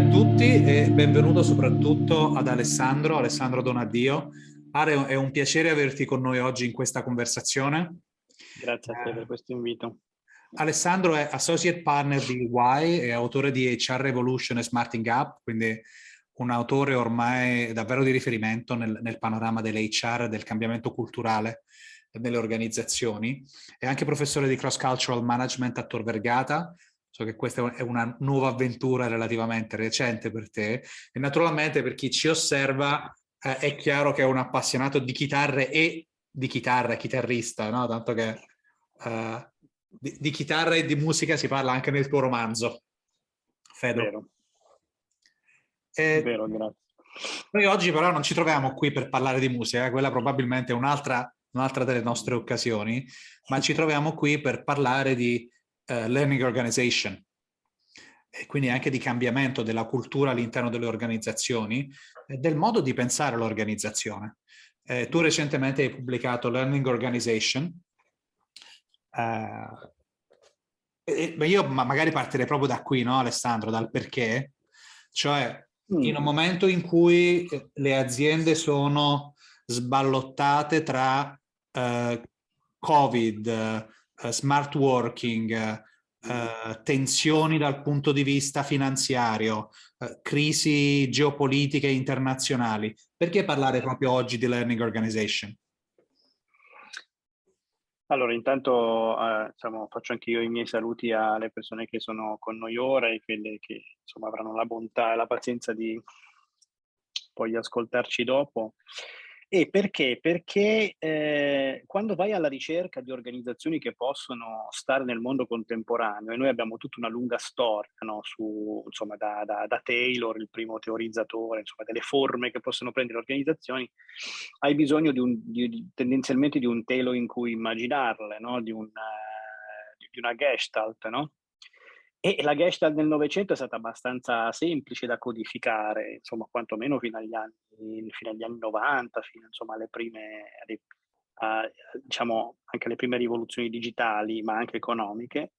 A tutti e benvenuto soprattutto ad Alessandro, Alessandro Donadio. Are, è un piacere averti con noi oggi in questa conversazione. Grazie a te per questo invito. Alessandro è associate partner di Y e autore di HR Revolution e Smarting Up, quindi un autore ormai davvero di riferimento nel, nel panorama dell'HR del cambiamento culturale nelle organizzazioni. È anche professore di Cross Cultural Management a Tor Vergata, So che questa è una nuova avventura relativamente recente per te e naturalmente per chi ci osserva eh, è chiaro che è un appassionato di chitarre e di chitarra, chitarrista, no? Tanto che eh, di, di, chitarra e di musica si parla anche nel tuo romanzo. Fedo. Vero. E, Vero, grazie. Noi oggi però non ci troviamo qui per parlare di musica, eh, quella probabilmente è un'altra, un'altra delle nostre occasioni, ma ci troviamo qui per parlare di uh, learning organization e quindi anche di cambiamento della cultura all'interno delle organizzazioni e del modo di pensare l'organizzazione. Eh, tu recentemente hai pubblicato Learning Organization, uh, e, e io ma magari partirei proprio da qui, no Alessandro, dal perché, cioè mm. in un momento in cui le aziende sono sballottate tra uh, Covid, smart working, uh, tensioni dal punto di vista finanziario, uh, crisi geopolitiche internazionali. Perché parlare proprio oggi di learning organization? Allora, intanto eh, diciamo, faccio anche io i miei saluti alle persone che sono con noi ora e quelle che insomma, avranno la bontà e la pazienza di poi ascoltarci dopo. E perché? Perché eh, quando vai alla ricerca di organizzazioni che possono stare nel mondo contemporaneo, e noi abbiamo tutta una lunga storia, no? Su, insomma, da, da, da, Taylor, il primo teorizzatore, insomma, delle forme che possono prendere le organizzazioni, hai bisogno di un, di, tendenzialmente di un telo in cui immaginarle, no? di, un, uh, di, una gestalt, no? E la Gestalt del Novecento è stata abbastanza semplice da codificare, insomma, quantomeno fino agli anni, fino agli anni 90, fino insomma, alle prime, alle, uh, diciamo, anche alle prime rivoluzioni digitali, ma anche economiche.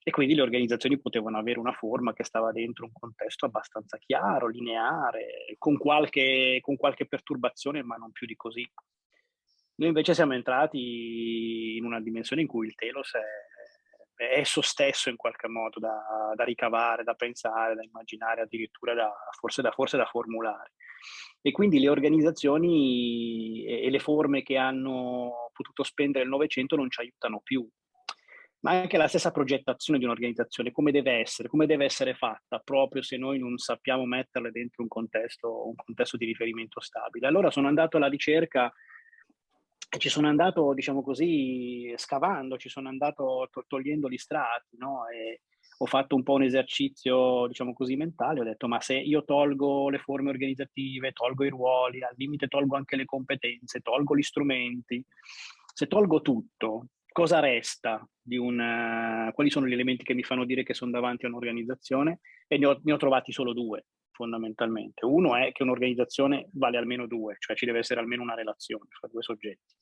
E quindi le organizzazioni potevano avere una forma che stava dentro un contesto abbastanza chiaro, lineare, con qualche, con qualche perturbazione, ma non più di così. Noi invece siamo entrati in una dimensione in cui il telos è esso stesso in qualche modo da, da, ricavare, da pensare, da immaginare, addirittura da, forse, da, forse da formulare. E quindi le organizzazioni e, e le forme che hanno potuto spendere il Novecento non ci aiutano più. Ma anche la stessa progettazione di un'organizzazione, come deve essere, come deve essere fatta, proprio se noi non sappiamo metterle dentro un contesto, un contesto di riferimento stabile. Allora sono andato alla ricerca ci sono andato, diciamo così, scavando, ci sono andato to- togliendo gli strati, no? E ho fatto un po' un esercizio, diciamo così, mentale, ho detto, ma se io tolgo le forme organizzative, tolgo i ruoli, al limite tolgo anche le competenze, tolgo gli strumenti, se tolgo tutto, cosa resta di un... Uh, quali sono gli elementi che mi fanno dire che sono davanti a un'organizzazione? E ne ho, ne ho trovati solo due fondamentalmente. Uno è che un'organizzazione vale almeno due, cioè ci deve essere almeno una relazione fra due soggetti.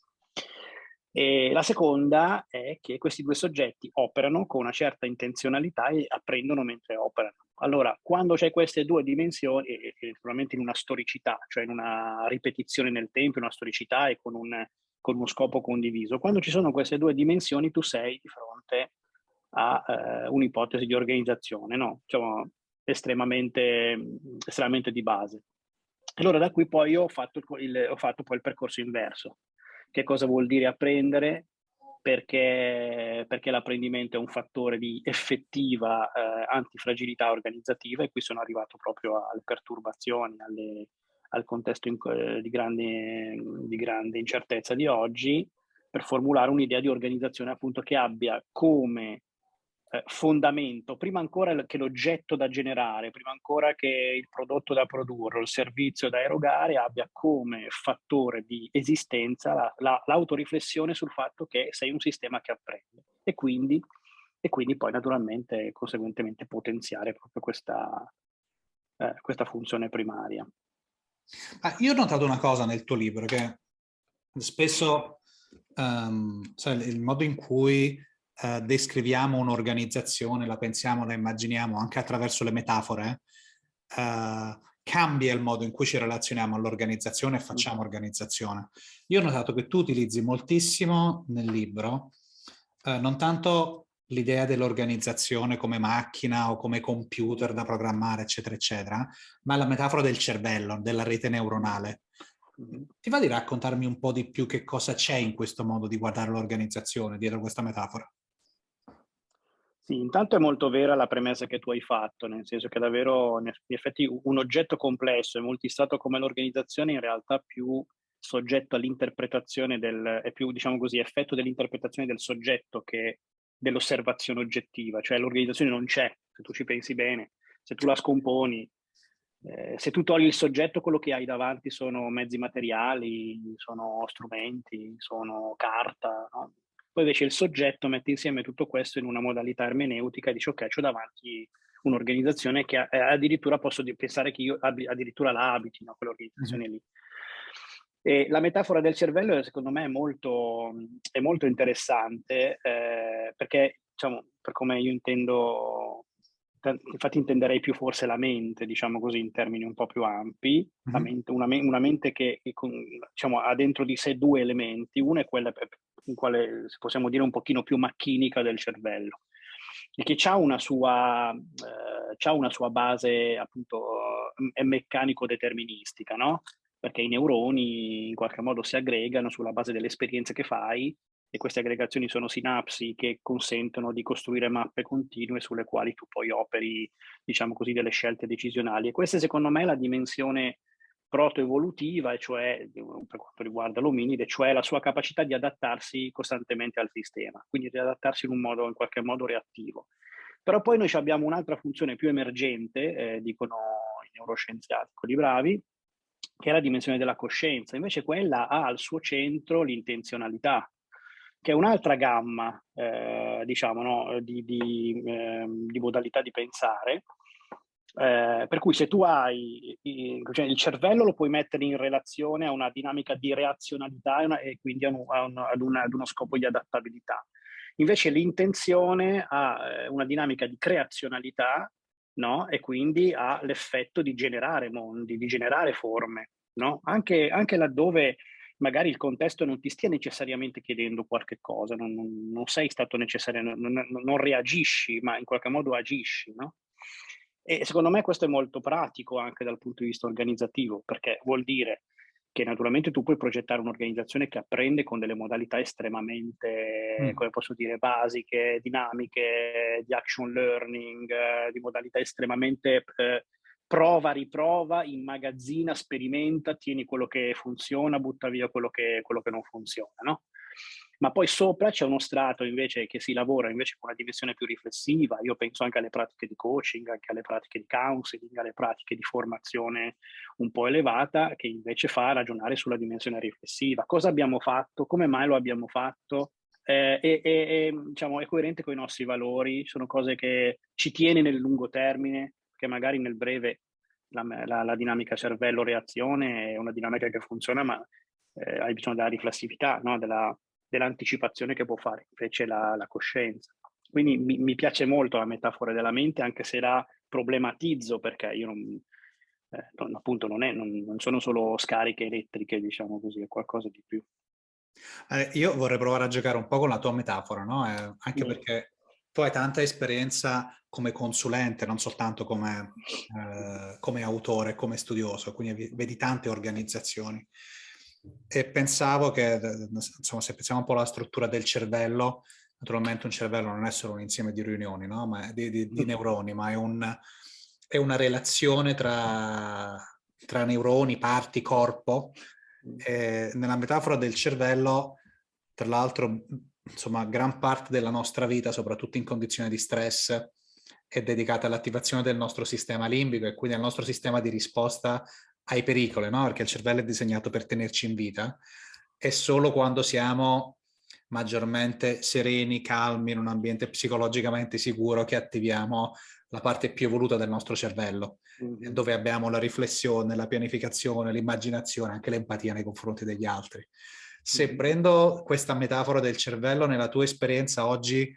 E la seconda è che questi due soggetti operano con una certa intenzionalità e apprendono mentre operano. Allora, quando c'è queste due dimensioni, naturalmente in una storicità, cioè in una ripetizione nel tempo, in una storicità e con, un, con uno scopo condiviso, quando ci sono queste due dimensioni tu sei di fronte a eh, un'ipotesi di organizzazione, no? Diciamo, estremamente, estremamente di base. Allora da qui poi ho fatto, il, ho fatto poi il percorso inverso. Che cosa vuol dire apprendere? Perché, perché l'apprendimento è un fattore di effettiva eh, antifragilità organizzativa e qui sono arrivato proprio alle perturbazioni, alle, al contesto in, di, grande, di grande incertezza di oggi per formulare un'idea di organizzazione appunto che abbia come eh, fondamento, prima ancora che l'oggetto da generare, prima ancora che il prodotto da produrre, il servizio da erogare, abbia come fattore di esistenza la, la, l'autoriflessione sul fatto che sei un sistema che apprende e quindi, e quindi poi naturalmente conseguentemente potenziare proprio questa, eh, questa funzione primaria. Ah, io ho notato una cosa nel tuo libro che spesso um, sai, il modo in cui uh, descriviamo un'organizzazione, la pensiamo, la immaginiamo anche attraverso le metafore, uh, cambia il modo in cui ci relazioniamo all'organizzazione e facciamo organizzazione. Io ho notato che tu utilizzi moltissimo nel libro uh, non tanto l'idea dell'organizzazione come macchina o come computer da programmare, eccetera, eccetera, ma la metafora del cervello, della rete neuronale. Ti va di raccontarmi un po' di più che cosa c'è in questo modo di guardare l'organizzazione dietro questa metafora? Sì, intanto è molto vera la premessa che tu hai fatto, nel senso che davvero, in effetti, un oggetto complesso e multistato come l'organizzazione in realtà più soggetto all'interpretazione del, è più, diciamo così, effetto dell'interpretazione del soggetto che dell'osservazione oggettiva, cioè l'organizzazione non c'è, se tu ci pensi bene, se tu la scomponi, eh, se tu togli il soggetto, quello che hai davanti sono mezzi materiali, sono strumenti, sono carta, no? Poi invece il soggetto mette insieme tutto questo in una modalità ermeneutica e dice ok, ho davanti un'organizzazione che eh, addirittura posso pensare che io addirittura la abiti, no? quell'organizzazione mm-hmm. lì. E la metafora del cervello secondo me è molto, è molto interessante eh, perché, diciamo, per come io intendo infatti intenderei più forse la mente, diciamo così, in termini un po' più ampi, mm-hmm. mente, una, una, mente che diciamo, ha dentro di sé due elementi, uno è quella in quale possiamo dire un pochino più macchinica del cervello, e che ha una sua, eh, una sua base appunto meccanico-deterministica, no? Perché i neuroni in qualche modo si aggregano sulla base delle esperienze che fai e queste aggregazioni sono sinapsi che consentono di costruire mappe continue sulle quali tu poi operi, diciamo così, delle scelte decisionali. E questa secondo me è la dimensione protoevolutiva, cioè per quanto riguarda l'ominide, cioè la sua capacità di adattarsi costantemente al sistema, quindi di adattarsi in un modo, in qualche modo reattivo. Però poi noi abbiamo un'altra funzione più emergente, eh, dicono i neuroscienziati, quelli bravi, che è la dimensione della coscienza. Invece quella ha al suo centro l'intenzionalità, che è un'altra gamma, eh, diciamo, no, di, di, eh, di, modalità di pensare. Eh, per cui se tu hai cioè il cervello lo puoi mettere in relazione a una dinamica di reazionalità e, una, e quindi a, un, a, un, ad, una, ad, uno scopo di adattabilità. Invece l'intenzione ha eh, una dinamica di creazionalità no? e quindi ha l'effetto di generare mondi, di generare forme. No? Anche, anche laddove magari il contesto non ti stia necessariamente chiedendo qualche cosa, non, non, non sei stato necessario, non, non, reagisci, ma in qualche modo agisci, no? E secondo me questo è molto pratico anche dal punto di vista organizzativo, perché vuol dire che naturalmente tu puoi progettare un'organizzazione che apprende con delle modalità estremamente, mm. come posso dire, basiche, dinamiche, di action learning, di modalità estremamente eh, prova, riprova, immagazzina, sperimenta, tieni quello che funziona, butta via quello che, quello che non funziona, no? Ma poi sopra c'è uno strato invece che si lavora invece con una dimensione più riflessiva. Io penso anche alle pratiche di coaching, anche alle pratiche di counseling, alle pratiche di formazione un po' elevata, che invece fa ragionare sulla dimensione riflessiva. Cosa abbiamo fatto? Come mai lo abbiamo fatto? Eh, e, e, diciamo, è coerente con i nostri valori, sono cose che ci tiene nel lungo termine, che magari nel breve la, la, la dinamica cervello-reazione è una dinamica che funziona, ma eh, hai bisogno della riflessività, no? della, dell'anticipazione che può fare invece la, la coscienza. Quindi mi, mi, piace molto la metafora della mente, anche se la problematizzo, perché io non, eh, non appunto non, è, non, non, sono solo scariche elettriche, diciamo così, è qualcosa di più. Eh, io vorrei provare a giocare un po' con la tua metafora, no? Eh, anche mm. perché tu hai tanta esperienza come consulente, non soltanto come, eh, come autore, come studioso, quindi vedi tante organizzazioni. E pensavo che, insomma, se pensiamo un po' alla struttura del cervello, naturalmente un cervello non è solo un insieme di riunioni, no? ma di, di, di, neuroni, ma è, un, è una relazione tra, tra, neuroni, parti, corpo. E nella metafora del cervello, tra l'altro, insomma, gran parte della nostra vita, soprattutto in condizioni di stress, è dedicata all'attivazione del nostro sistema limbico e quindi al nostro sistema di risposta ai pericoli, no? Perché il cervello è disegnato per tenerci in vita. E solo quando siamo maggiormente sereni, calmi, in un ambiente psicologicamente sicuro che attiviamo la parte più evoluta del nostro cervello, mm-hmm. dove abbiamo la riflessione, la pianificazione, l'immaginazione, anche l'empatia nei confronti degli altri. Se prendo questa metafora del cervello, nella tua esperienza oggi,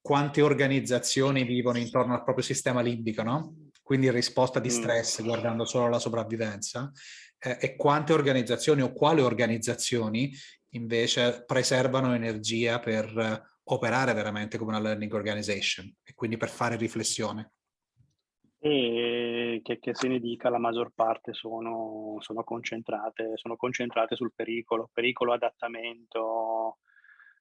quante organizzazioni vivono intorno al proprio sistema limbico, no? Quindi in risposta di mm. stress, mm. guardando solo la sopravvivenza, eh, e quante organizzazioni o quali organizzazioni invece preservano energia per operare veramente come una learning organization e quindi per fare riflessione. E che, che, se ne dica, la maggior parte sono, sono, concentrate, sono concentrate sul pericolo, pericolo, adattamento,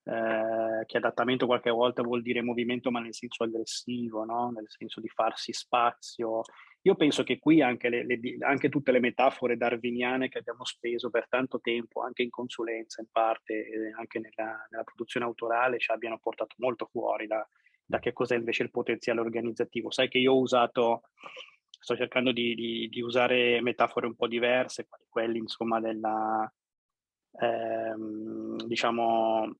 eh, che adattamento qualche volta vuol dire movimento ma nel senso aggressivo, no? nel senso di farsi spazio. Io penso che qui anche, le, le, anche, tutte le metafore darwiniane che abbiamo speso per tanto tempo, anche in consulenza in parte, eh, anche nella, nella, produzione autorale, ci abbiano portato molto fuori da, da che cos'è invece il potenziale organizzativo. Sai che io ho usato, sto cercando di, di, di usare metafore un po' diverse, quelli insomma della, ehm, diciamo,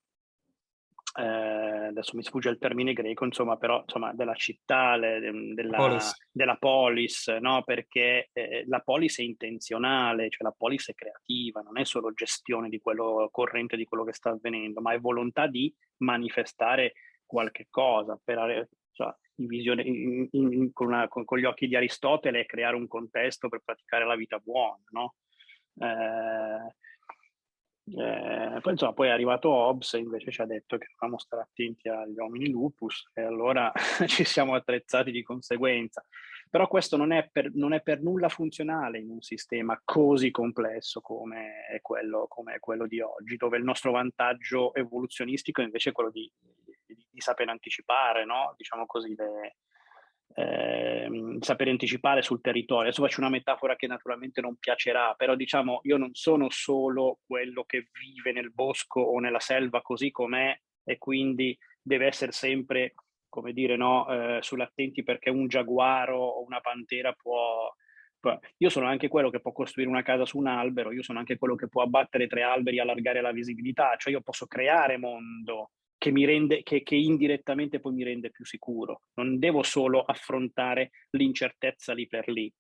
eh, adesso mi sfugge il termine greco, insomma, però insomma, della città, le, della, polis. della polis, no? perché eh, la polis è intenzionale, cioè la polis è creativa, non è solo gestione di quello corrente di quello che sta avvenendo, ma è volontà di manifestare qualche cosa, per, cioè, in visione, in, in, con, una, con, con, gli occhi di Aristotele, creare un contesto per praticare la vita buona, no? Eh, eh, poi, insomma, poi è arrivato Hobbes e invece ci ha detto che dobbiamo stare attenti agli uomini lupus e allora ci siamo attrezzati di conseguenza. Però questo non è, per, non è, per, nulla funzionale in un sistema così complesso come è quello, come è quello di oggi, dove il nostro vantaggio evoluzionistico è invece quello di, di, di saper anticipare, no? diciamo così, le, eh, saper anticipare sul territorio. Adesso faccio una metafora che naturalmente non piacerà, però diciamo io non sono solo quello che vive nel bosco o nella selva così com'è e quindi deve essere sempre come dire, no, eh, sull'attenti perché un giaguaro o una pantera può... Io sono anche quello che può costruire una casa su un albero, io sono anche quello che può abbattere tre alberi e allargare la visibilità, cioè io posso creare mondo che, mi rende, che, che indirettamente poi mi rende più sicuro. Non devo solo affrontare l'incertezza lì per lì.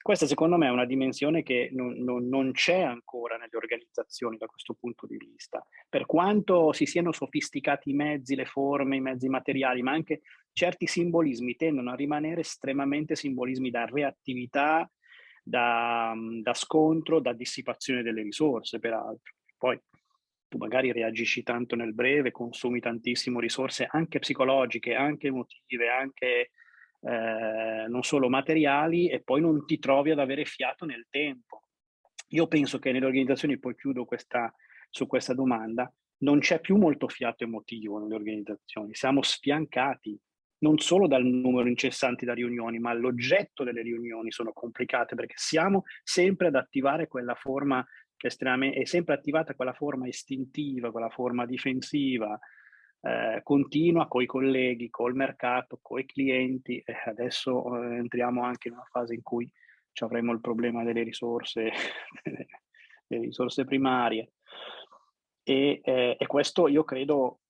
Questa secondo me è una dimensione che non, non, non, c'è ancora nelle organizzazioni da questo punto di vista. Per quanto si siano sofisticati i mezzi, le forme, i mezzi materiali, ma anche certi simbolismi tendono a rimanere estremamente simbolismi da reattività, da, da scontro, da dissipazione delle risorse, peraltro. Poi tu magari reagisci tanto nel breve, consumi tantissime risorse anche psicologiche, anche emotive, anche eh, non solo materiali e poi non ti trovi ad avere fiato nel tempo. Io penso che nelle organizzazioni, poi chiudo questa, su questa domanda, non c'è più molto fiato emotivo nelle organizzazioni, siamo sfiancati non solo dal numero incessante di riunioni, ma l'oggetto delle riunioni sono complicate perché siamo sempre ad attivare quella forma è, sempre attivata quella forma istintiva, quella forma difensiva, eh, continua con i colleghi, col mercato, con i clienti e adesso eh, entriamo anche in una fase in cui avremo il problema delle risorse, delle risorse primarie. E, eh, e, questo io credo,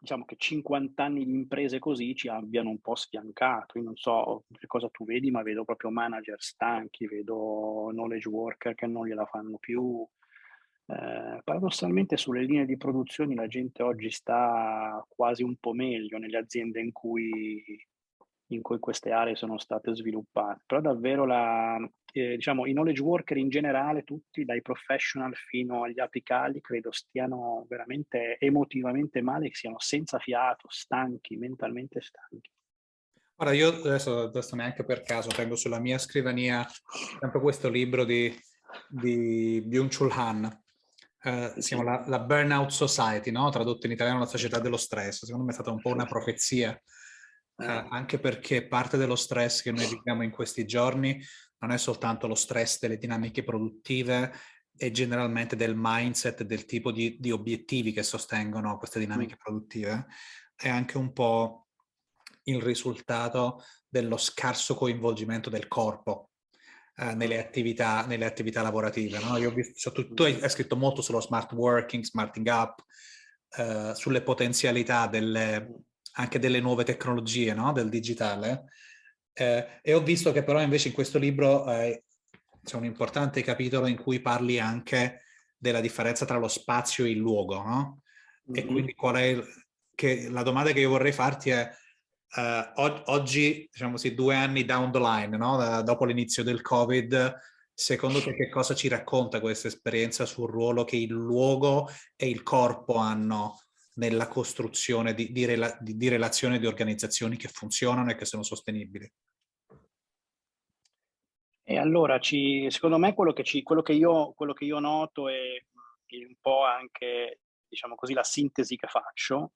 diciamo che 50 anni di imprese così ci abbiano un po' sfiancato. Io non so che cosa tu vedi, ma vedo proprio manager stanchi, vedo knowledge worker che non gliela fanno più, eh, paradossalmente sulle linee di produzione la gente oggi sta quasi un po' meglio nelle aziende in cui, in cui queste aree sono state sviluppate, però davvero la, eh, diciamo, i knowledge worker in generale, tutti dai professional fino agli apicali, credo stiano veramente emotivamente male, che siano senza fiato, stanchi, mentalmente stanchi. Ora io adesso, adesso neanche per caso tengo sulla mia scrivania sempre questo libro di, di Byung-Chul Han, Uh, si chiama la, la, Burnout Society, no? tradotto in italiano la società dello stress. Secondo me è stata un po' una profezia, uh, anche perché parte dello stress che noi viviamo in questi giorni non è soltanto lo stress delle dinamiche produttive e generalmente del mindset, del tipo di, di obiettivi che sostengono queste dinamiche produttive, è anche un po' il risultato dello scarso coinvolgimento del corpo eh, nelle, attività, nelle, attività, lavorative. No? Io ho visto, tu, tu hai, scritto molto sullo smart working, smarting up, eh, sulle potenzialità delle, anche delle nuove tecnologie, no? del digitale. Eh, e ho visto che però invece in questo libro eh, c'è un importante capitolo in cui parli anche della differenza tra lo spazio e il luogo, no? E quindi qual è il, che la domanda che io vorrei farti è uh, oggi, diciamo così, due anni down the line, no? da, dopo l'inizio del Covid, secondo te che cosa ci racconta questa esperienza sul ruolo che il luogo e il corpo hanno nella costruzione di, di, rela, di, di relazioni di organizzazioni che funzionano e che sono sostenibili? E allora, ci, secondo me, quello che, ci, quello, che io, quello che, io, noto è un po' anche, diciamo così, la sintesi che faccio,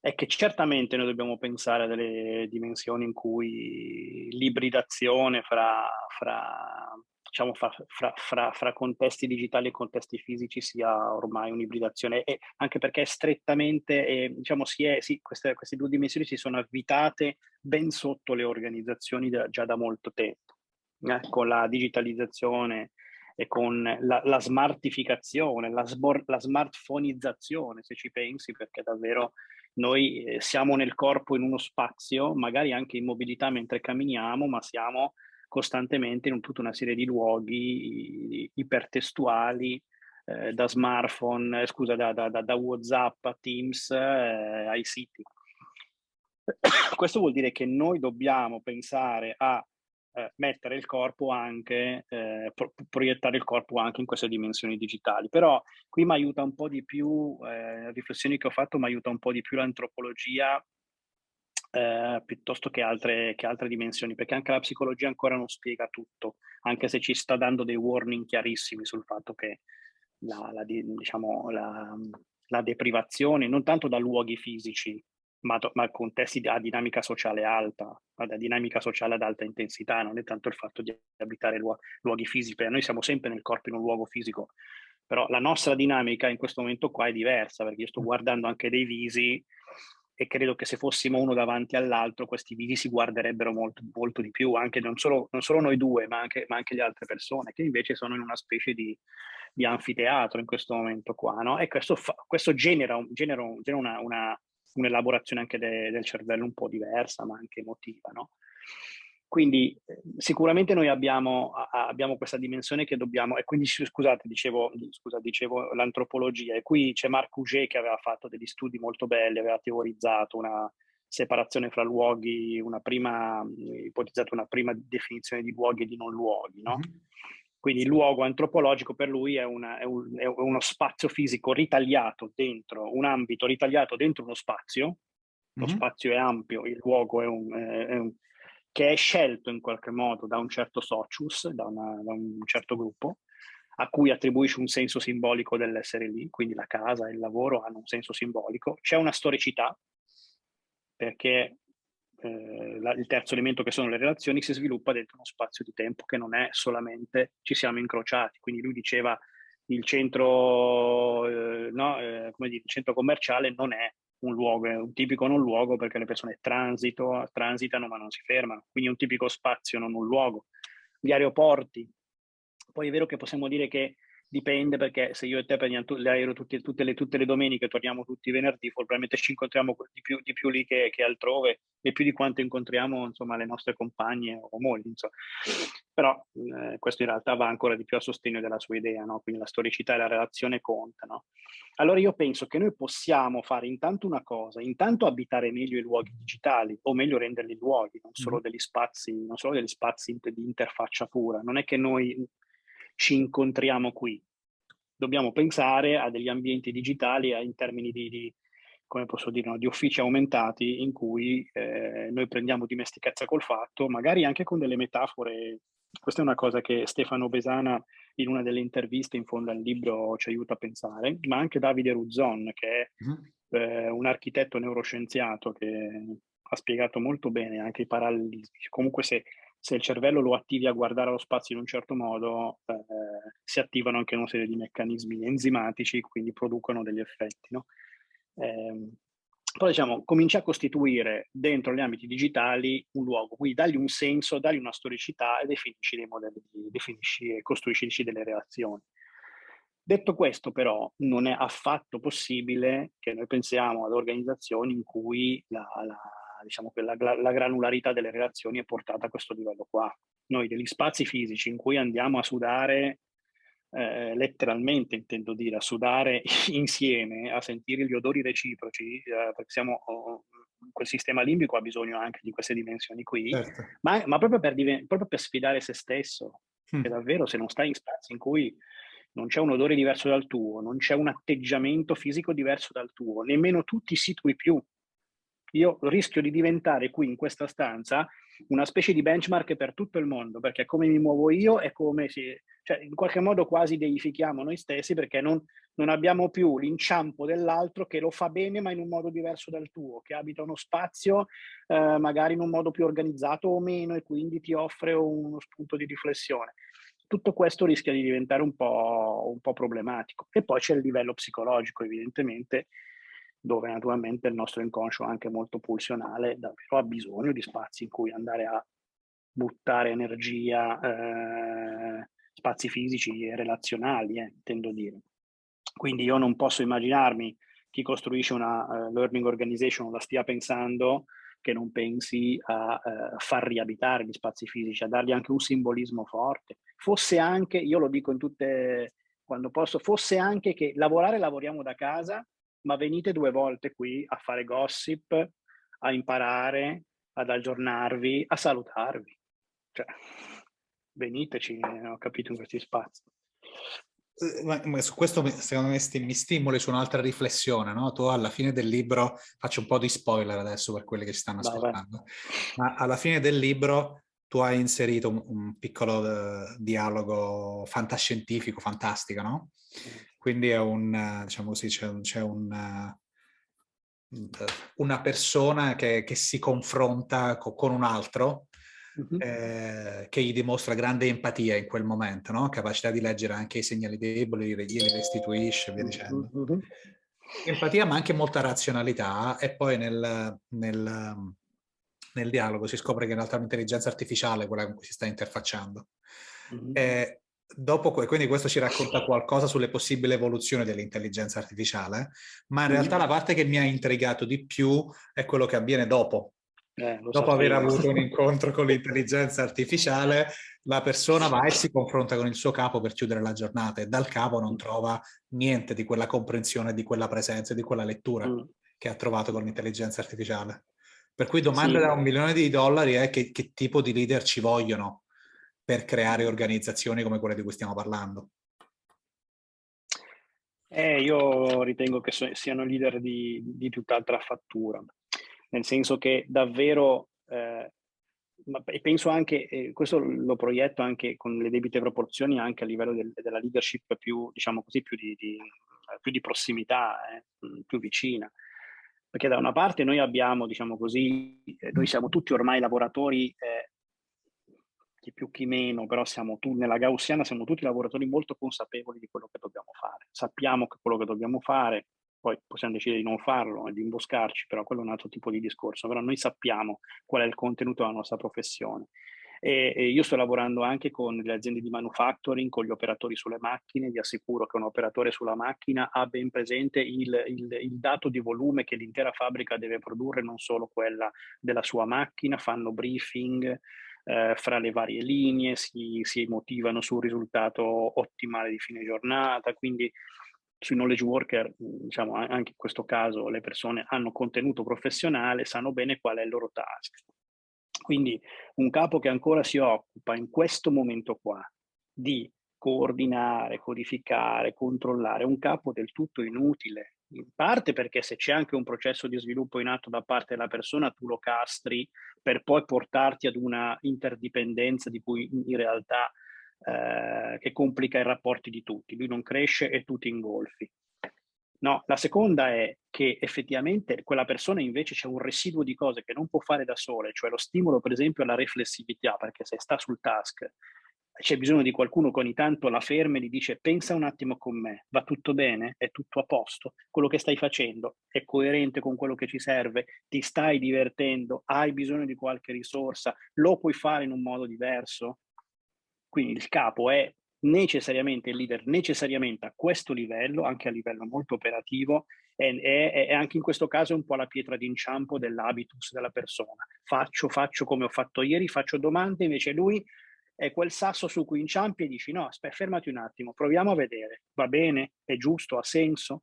è che certamente noi dobbiamo pensare a delle dimensioni in cui l'ibridazione fra, fra, diciamo, fra, fra, contesti digitali e contesti fisici sia ormai un'ibridazione, e anche perché strettamente, eh, diciamo, si è, sì, queste, queste, due dimensioni si sono avvitate ben sotto le organizzazioni da, già da molto tempo eh, con la digitalizzazione e con la, la smartificazione, la, sbor- la smartphonizzazione, se ci pensi, perché davvero noi eh, siamo nel corpo in uno spazio, magari anche in mobilità mentre camminiamo, ma siamo costantemente in tutta una serie di luoghi ipertestuali, eh, da smartphone, eh, scusa, da, da, da, WhatsApp a Teams eh, ai siti. Questo vuol dire che noi dobbiamo pensare a eh, mettere il corpo anche, eh, pro- proiettare il corpo anche in queste dimensioni digitali. Però qui mi aiuta un po' di più, eh, riflessioni che ho fatto, mi aiuta un po' di più l'antropologia eh, piuttosto che altre, che altre, dimensioni, perché anche la psicologia ancora non spiega tutto, anche se ci sta dando dei warning chiarissimi sul fatto che la, la, diciamo, la, la deprivazione, non tanto da luoghi fisici, ma, ma contesti a dinamica sociale alta, a dinamica sociale ad alta intensità, non è tanto il fatto di abitare luoghi, luoghi fisici, perché noi siamo sempre nel corpo in un luogo fisico, però la nostra dinamica in questo momento qua è diversa, perché io sto guardando anche dei visi e credo che se fossimo uno davanti all'altro questi visi si guarderebbero molto, molto di più, anche non solo, non solo noi due, ma anche, ma anche, le altre persone, che invece sono in una specie di, di anfiteatro in questo momento qua, no? E questo, fa, questo genera, genera, genera una, una un'elaborazione anche de, del cervello un po' diversa, ma anche emotiva, no? Quindi eh, sicuramente noi abbiamo, abbiamo, questa dimensione che dobbiamo, e quindi scusate, dicevo, scusa, dicevo l'antropologia, e qui c'è Marc Auger che aveva fatto degli studi molto belli, aveva teorizzato una separazione fra luoghi, una prima, ipotizzato una prima definizione di luoghi e di non luoghi, no? Mm-hmm. Quindi il luogo antropologico per lui è, una, è, un, è, uno spazio fisico ritagliato dentro, un ambito ritagliato dentro uno spazio, lo mm-hmm. spazio è ampio, il luogo è un, è un, che è scelto in qualche modo da un certo socius, da, una, da un certo gruppo, a cui attribuisce un senso simbolico dell'essere lì, quindi la casa e il lavoro hanno un senso simbolico. C'è una storicità, perché eh, la, il terzo elemento che sono le relazioni si sviluppa dentro uno spazio di tempo che non è solamente ci siamo incrociati. Quindi lui diceva il centro, eh, no, eh, come dire, il centro commerciale non è un luogo, è un tipico non luogo perché le persone transito, transitano ma non si fermano, quindi è un tipico spazio, non un luogo. Gli aeroporti, poi è vero che possiamo dire che dipende perché se io e te prendiamo l'aereo tutte, tutte, le, tutte le domeniche, torniamo tutti i venerdì, probabilmente ci incontriamo di più, di più lì che, che, altrove e più di quanto incontriamo insomma, le nostre compagne o mogli. Insomma. Però eh, questo in realtà va ancora di più a sostegno della sua idea, no? quindi la storicità e la relazione contano. Allora io penso che noi possiamo fare intanto una cosa, intanto abitare meglio i luoghi digitali, o meglio renderli luoghi, non solo degli spazi, non solo degli spazi di interfaccia pura. Non è che noi ci incontriamo qui. Dobbiamo pensare a degli ambienti digitali in termini di, di come posso dire, no, di uffici aumentati in cui eh, noi prendiamo dimestichezza col fatto, magari anche con delle metafore. Questa è una cosa che Stefano Besana in una delle interviste in fondo al libro ci aiuta a pensare, ma anche Davide Ruzzon, che è mm-hmm. eh, un architetto neuroscienziato che ha spiegato molto bene anche i parallelismi. Comunque se se il cervello lo attivi a guardare lo spazio in un certo modo, eh, si attivano anche una serie di meccanismi enzimatici, quindi producono degli effetti. No? Eh, poi diciamo, comincia a costituire dentro gli ambiti digitali un luogo, quindi dagli un senso, dagli una storicità e definisci dei modelli, definisci e costruisci delle relazioni. Detto questo, però, non è affatto possibile che noi pensiamo ad organizzazioni in cui la, la, diciamo la, la granularità delle relazioni è portata a questo livello qua. Noi degli spazi fisici in cui andiamo a sudare eh, letteralmente intendo dire, a sudare insieme, a sentire gli odori reciproci, eh, perché siamo, oh, quel sistema limbico ha bisogno anche di queste dimensioni qui, certo. ma, ma proprio, per diven- proprio, per sfidare se stesso, mm. che davvero se non stai in spazi in cui non c'è un odore diverso dal tuo, non c'è un atteggiamento fisico diverso dal tuo, nemmeno tu ti situi più. Io rischio di diventare qui in questa stanza una specie di benchmark per tutto il mondo, perché come mi muovo io è come si, cioè in qualche modo quasi deifichiamo noi stessi perché non, non abbiamo più l'inciampo dell'altro che lo fa bene ma in un modo diverso dal tuo, che abita uno spazio eh, magari in un modo più organizzato o meno e quindi ti offre uno spunto di riflessione. Tutto questo rischia di diventare un po', un po problematico. E poi c'è il livello psicologico, evidentemente, dove naturalmente il nostro inconscio anche molto pulsionale davvero ha bisogno di spazi in cui andare a buttare energia, eh, spazi fisici e relazionali, eh, intendo dire. Quindi io non posso immaginarmi chi costruisce una uh, learning organization la stia pensando che non pensi a uh, far riabitare gli spazi fisici, a dargli anche un simbolismo forte. Fosse anche, io lo dico in tutte, quando posso, fosse anche che lavorare lavoriamo da casa, ma venite due volte qui a fare gossip, a imparare, ad aggiornarvi, a salutarvi. Cioè, veniteci, ho capito, in questi spazi. Eh, ma, ma su questo secondo me sti, mi stimoli su un'altra riflessione, no? Tu alla fine del libro, faccio un po' di spoiler adesso per quelli che ci stanno ascoltando, ma alla fine del libro tu hai inserito un, un piccolo uh, dialogo fantascientifico, fantastico, no? Quindi è un, diciamo così, c'è, c'è un, una persona che, che, si confronta co, con un altro uh-huh. eh, che gli dimostra grande empatia in quel momento, no? capacità di leggere anche i segnali deboli, glieli restituisce, via dicendo. Uh-huh. Empatia ma anche molta razionalità e poi nel, nel, nel, dialogo si scopre che in realtà è un'intelligenza artificiale quella con cui si sta interfacciando. Uh-huh. E, dopo, quindi questo ci racconta qualcosa sulle possibili evoluzioni dell'intelligenza artificiale, ma in realtà la parte che mi ha intrigato di più è quello che avviene dopo. Eh, dopo aver avuto un incontro con l'intelligenza artificiale, la persona va e si confronta con il suo capo per chiudere la giornata e dal capo non trova niente di quella comprensione, di quella presenza, di quella lettura mm. che ha trovato con l'intelligenza artificiale. Per cui domanda sì. da un milione di dollari è che, che tipo di leader ci vogliono per creare organizzazioni come quelle di cui stiamo parlando? Eh, io ritengo che so- siano leader di, di, tutt'altra fattura, nel senso che davvero, eh, ma, e penso anche, eh, questo lo proietto anche con le debite proporzioni anche a livello del, della leadership più, diciamo così, più di, di, più di prossimità, eh, più vicina. Perché da una parte noi abbiamo, diciamo così, eh, noi siamo tutti ormai lavoratori eh, chi più chi meno, però siamo tu, nella Gaussiana siamo tutti lavoratori molto consapevoli di quello che dobbiamo fare. Sappiamo che quello che dobbiamo fare, poi possiamo decidere di non farlo e di imboscarci, però quello è un altro tipo di discorso, però noi sappiamo qual è il contenuto della nostra professione. E, e io sto lavorando anche con le aziende di manufacturing, con gli operatori sulle macchine, vi assicuro che un operatore sulla macchina ha ben presente il, il, il dato di volume che l'intera fabbrica deve produrre, non solo quella della sua macchina, fanno briefing, eh, fra le varie linee, si, si motivano sul risultato ottimale di fine giornata, quindi sui knowledge worker, diciamo anche in questo caso le persone hanno contenuto professionale, sanno bene qual è il loro task. Quindi un capo che ancora si occupa in questo momento qua di coordinare, codificare, controllare, un capo del tutto inutile, in parte perché se c'è anche un processo di sviluppo in atto da parte della persona, tu lo castri per poi portarti ad una interdipendenza di cui in realtà eh, che complica i rapporti di tutti. Lui non cresce e tu ti ingolfi. No, la seconda è che effettivamente quella persona invece c'è un residuo di cose che non può fare da sola, cioè lo stimolo per esempio alla riflessività, perché se sta sul task c'è bisogno di qualcuno che ogni tanto la ferma e gli dice pensa un attimo con me, va tutto bene, è tutto a posto, quello che stai facendo è coerente con quello che ci serve, ti stai divertendo, hai bisogno di qualche risorsa, lo puoi fare in un modo diverso. Quindi il capo è necessariamente il leader, necessariamente a questo livello, anche a livello molto operativo, e anche in questo caso un po' la pietra d'inciampo dell'habitus della persona. Faccio, faccio come ho fatto ieri, faccio domande, invece lui è quel sasso su cui inciampi e dici no, aspetta, fermati un attimo, proviamo a vedere, va bene, è giusto, ha senso?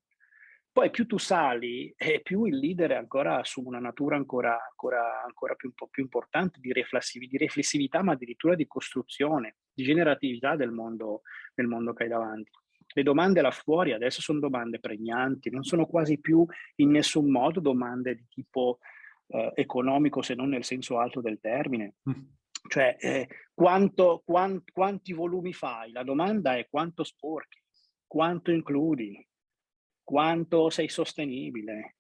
Poi più tu sali e più il leader ancora assume una natura ancora, ancora, ancora più, più, importante di, di, riflessività, ma addirittura di costruzione, di generatività del mondo, del mondo che hai davanti. Le domande là fuori adesso sono domande pregnanti, non sono quasi più in nessun modo domande di tipo eh, economico se non nel senso alto del termine. Mm cioè, eh, quanto, quant, quanti volumi fai? La domanda è quanto sporchi, quanto includi, quanto sei sostenibile,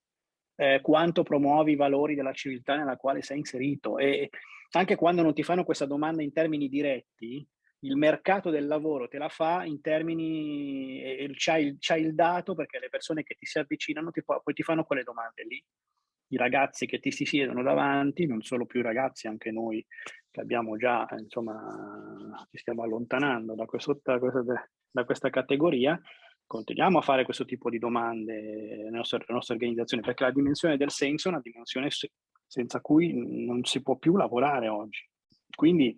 eh, quanto promuovi i valori della civiltà nella quale sei inserito. E anche quando non ti fanno questa domanda in termini diretti, il mercato del lavoro te la fa in termini, c'hai il, il dato perché le persone che ti si avvicinano ti, poi ti fanno quelle domande lì i ragazzi che ti si siedono davanti, non solo più i ragazzi, anche noi che abbiamo già, insomma, ci stiamo allontanando da, questo, da, questa, categoria, continuiamo a fare questo tipo di domande nelle nostre, nelle nostre, organizzazioni, perché la dimensione del senso è una dimensione senza cui non si può più lavorare oggi. Quindi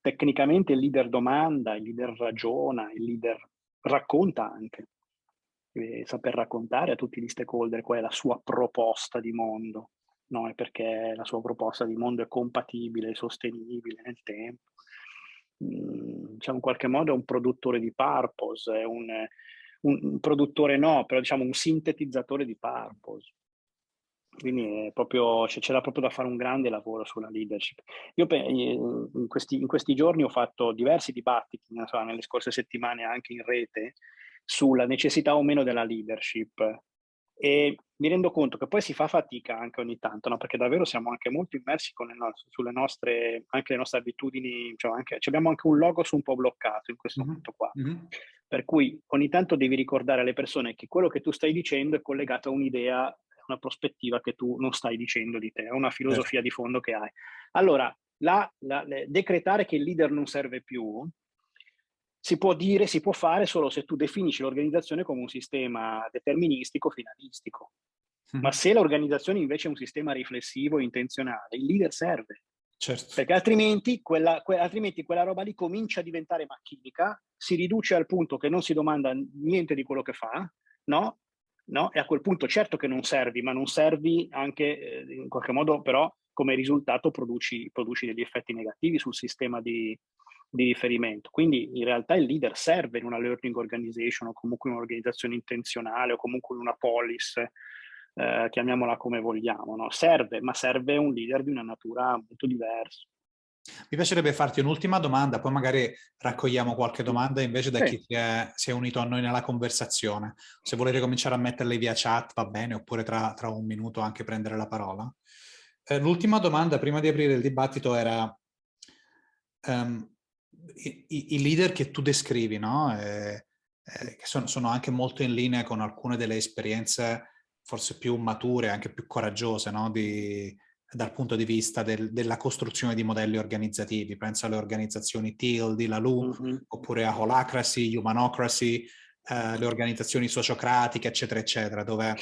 tecnicamente il leader domanda, il leader ragiona, il leader racconta anche deve saper raccontare a tutti gli stakeholder qual è la sua proposta di mondo, no? perché la sua proposta di mondo è compatibile, sostenibile nel tempo. Mm, diciamo in qualche modo è un produttore di purpose, è un, un, un produttore no, però diciamo un sintetizzatore di purpose. Quindi proprio, c'era proprio da fare un grande lavoro sulla leadership. Io in questi, in questi giorni ho fatto diversi dibattiti, so, nelle scorse settimane anche in rete, sulla necessità o meno della leadership. E mi rendo conto che poi si fa fatica anche ogni tanto, no? perché davvero siamo anche molto immersi nostre, sulle nostre, anche le nostre abitudini, cioè anche, abbiamo anche un logos un po' bloccato in questo mm-hmm. momento qua. Mm-hmm. Per cui ogni tanto devi ricordare alle persone che quello che tu stai dicendo è collegato a un'idea, una prospettiva che tu non stai dicendo di te, a una filosofia eh. di fondo che hai. Allora, la, la, decretare che il leader non serve più si può dire, si può fare solo se tu definisci l'organizzazione come un sistema deterministico, finalistico. Mm. Ma se l'organizzazione invece è un sistema riflessivo, intenzionale, il leader serve. Certo. Perché altrimenti quella, que, altrimenti quella roba lì comincia a diventare macchinica, si riduce al punto che non si domanda niente di quello che fa, no? no? E a quel punto certo che non servi, ma non servi anche eh, in qualche modo però come risultato produci, produci degli effetti negativi sul sistema di, di riferimento. Quindi in realtà il leader serve in una learning organization o comunque in un'organizzazione intenzionale o comunque in una policy, eh, chiamiamola come vogliamo, no? serve, ma serve un leader di una natura molto diversa. Mi piacerebbe farti un'ultima domanda, poi magari raccogliamo qualche domanda invece da sì. chi si è, si è, unito a noi nella conversazione. Se volete cominciare a metterle via chat va bene, oppure tra, tra un minuto anche prendere la parola. Eh, l'ultima domanda prima di aprire il dibattito era um, i, i, leader che tu descrivi, no? Eh, eh, che sono, sono, anche molto in linea con alcune delle esperienze forse più mature, anche più coraggiose, no? Di, dal punto di vista del, della costruzione di modelli organizzativi. Penso alle organizzazioni TIL di Lalu, mm-hmm. oppure a Holacracy, Humanocracy, eh, le organizzazioni sociocratiche, eccetera, eccetera, dove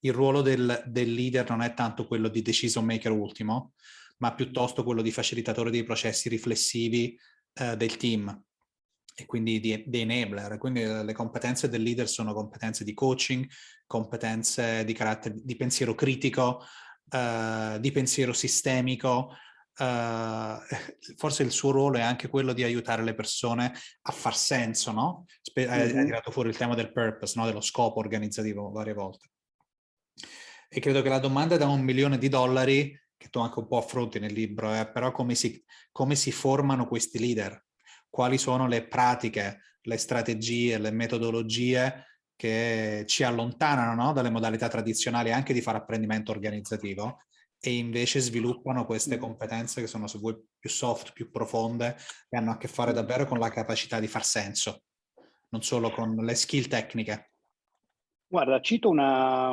il ruolo del, del leader non è tanto quello di decision maker ultimo, ma piuttosto quello di facilitatore dei processi riflessivi eh, del team e quindi di, di, enabler. Quindi le competenze del leader sono competenze di coaching, competenze di carattere di pensiero critico, uh, di pensiero sistemico. Uh, forse il suo ruolo è anche quello di aiutare le persone a far senso, no? Spe- mm-hmm. Hai tirato fuori il tema del purpose, no? dello scopo organizzativo varie volte. E credo che la domanda da un milione di dollari che tu anche un po' affronti nel libro, eh, però come si, come si formano questi leader? Quali sono le pratiche, le strategie, le metodologie che ci allontanano no? dalle modalità tradizionali anche di fare apprendimento organizzativo e invece sviluppano queste competenze che sono, se vuoi, più soft, più profonde, e hanno a che fare davvero con la capacità di far senso, non solo con le skill tecniche. Guarda, cito una,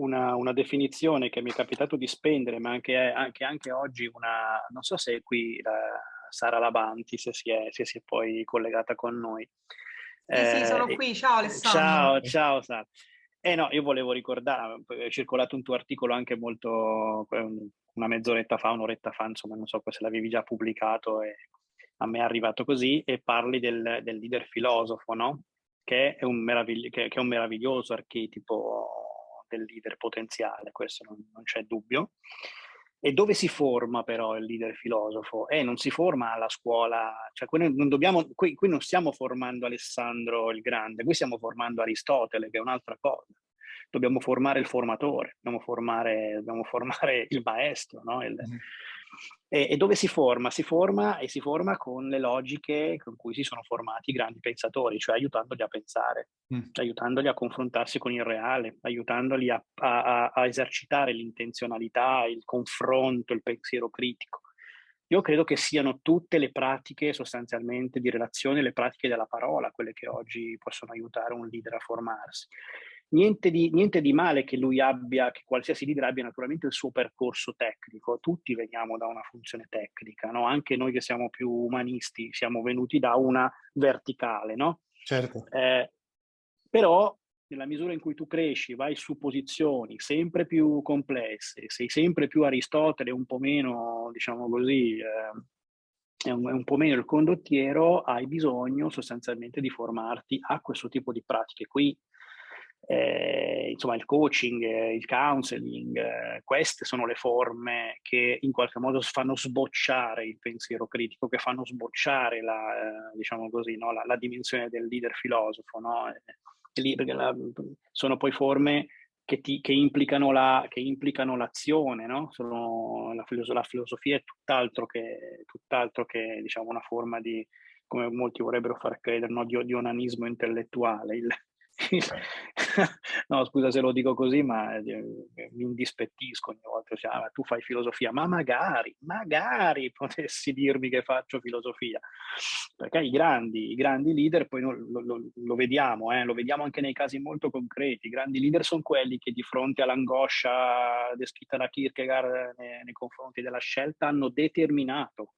una, una definizione che mi è capitato di spendere, ma anche, anche, anche oggi una, non so se è qui la, Sara Labanti, se si, è, se si è poi collegata con noi. Sì, eh, sì, sono qui. Ciao Alessandro. Ciao, ciao Sara. Eh no, io volevo ricordare, è circolato un tuo articolo anche molto, una mezz'oretta fa, un'oretta fa, insomma, non so se l'avevi già pubblicato e a me è arrivato così, e parli del, del leader filosofo, no? Che è, un meravigli- che, che è un meraviglioso archetipo del leader potenziale, questo non, non c'è dubbio. E dove si forma però il leader filosofo? Eh, non si forma alla scuola, cioè qui non, dobbiamo, qui, qui non stiamo formando Alessandro il Grande, qui stiamo formando Aristotele, che è un'altra cosa. Dobbiamo formare il formatore, dobbiamo formare, dobbiamo formare il maestro, no? il, mm. E, e, dove si forma? Si forma e si forma con le logiche con cui si sono formati i grandi pensatori, cioè aiutandoli a pensare, mm. aiutandoli a confrontarsi con il reale, aiutandoli a, a, a esercitare l'intenzionalità, il confronto, il pensiero critico. Io credo che siano tutte le pratiche sostanzialmente di relazione, le pratiche della parola, quelle che oggi possono aiutare un leader a formarsi niente di, niente di, male che lui abbia, che qualsiasi leader abbia naturalmente il suo percorso tecnico. Tutti veniamo da una funzione tecnica, no? Anche noi che siamo più umanisti siamo venuti da una verticale, no? Certo. Eh, però nella misura in cui tu cresci, vai su posizioni sempre più complesse, sei sempre più Aristotele, un po' meno, diciamo così, eh, è un, è un, po' meno il condottiero, hai bisogno sostanzialmente di formarti a questo tipo di pratiche. Qui eh, insomma il coaching, eh, il counseling, eh, queste sono le forme che in qualche modo fanno sbocciare il pensiero critico, che fanno sbocciare la, eh, diciamo così, no? la, la, dimensione del leader filosofo. No? La, sono poi forme che, ti, che, implicano, la, che implicano l'azione, no? sono, la, filoso- la, filosofia è tutt'altro che, tutt'altro che diciamo, una forma di, come molti vorrebbero far credere, no? di, di onanismo intellettuale. Il, no, scusa se lo dico così, ma eh, mi indispettisco ogni volta. Cioè, ah, tu fai filosofia, ma magari, magari potessi dirmi che faccio filosofia. Perché i grandi, i grandi leader, poi lo, lo, lo vediamo, eh, lo vediamo anche nei casi molto concreti. I grandi leader sono quelli che di fronte all'angoscia descritta da Kierkegaard nei, nei confronti della scelta hanno determinato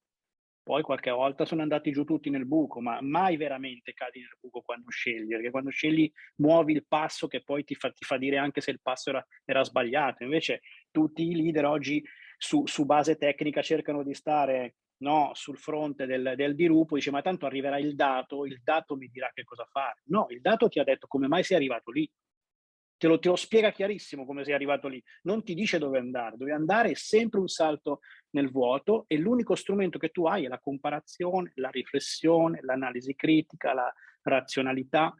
poi qualche volta sono andati giù tutti nel buco, ma mai veramente cadi nel buco quando scegli, perché quando scegli muovi il passo che poi ti fa, ti fa dire anche se il passo era, era, sbagliato. Invece tutti i leader oggi su, su base tecnica cercano di stare no, sul fronte del, del dirupo, dice ma tanto arriverà il dato, il dato mi dirà che cosa fare. No, il dato ti ha detto come mai sei arrivato lì, te lo, te lo, spiega chiarissimo come sei arrivato lì, non ti dice dove andare, dove andare è sempre un salto nel vuoto e l'unico strumento che tu hai è la comparazione, la riflessione, l'analisi critica, la razionalità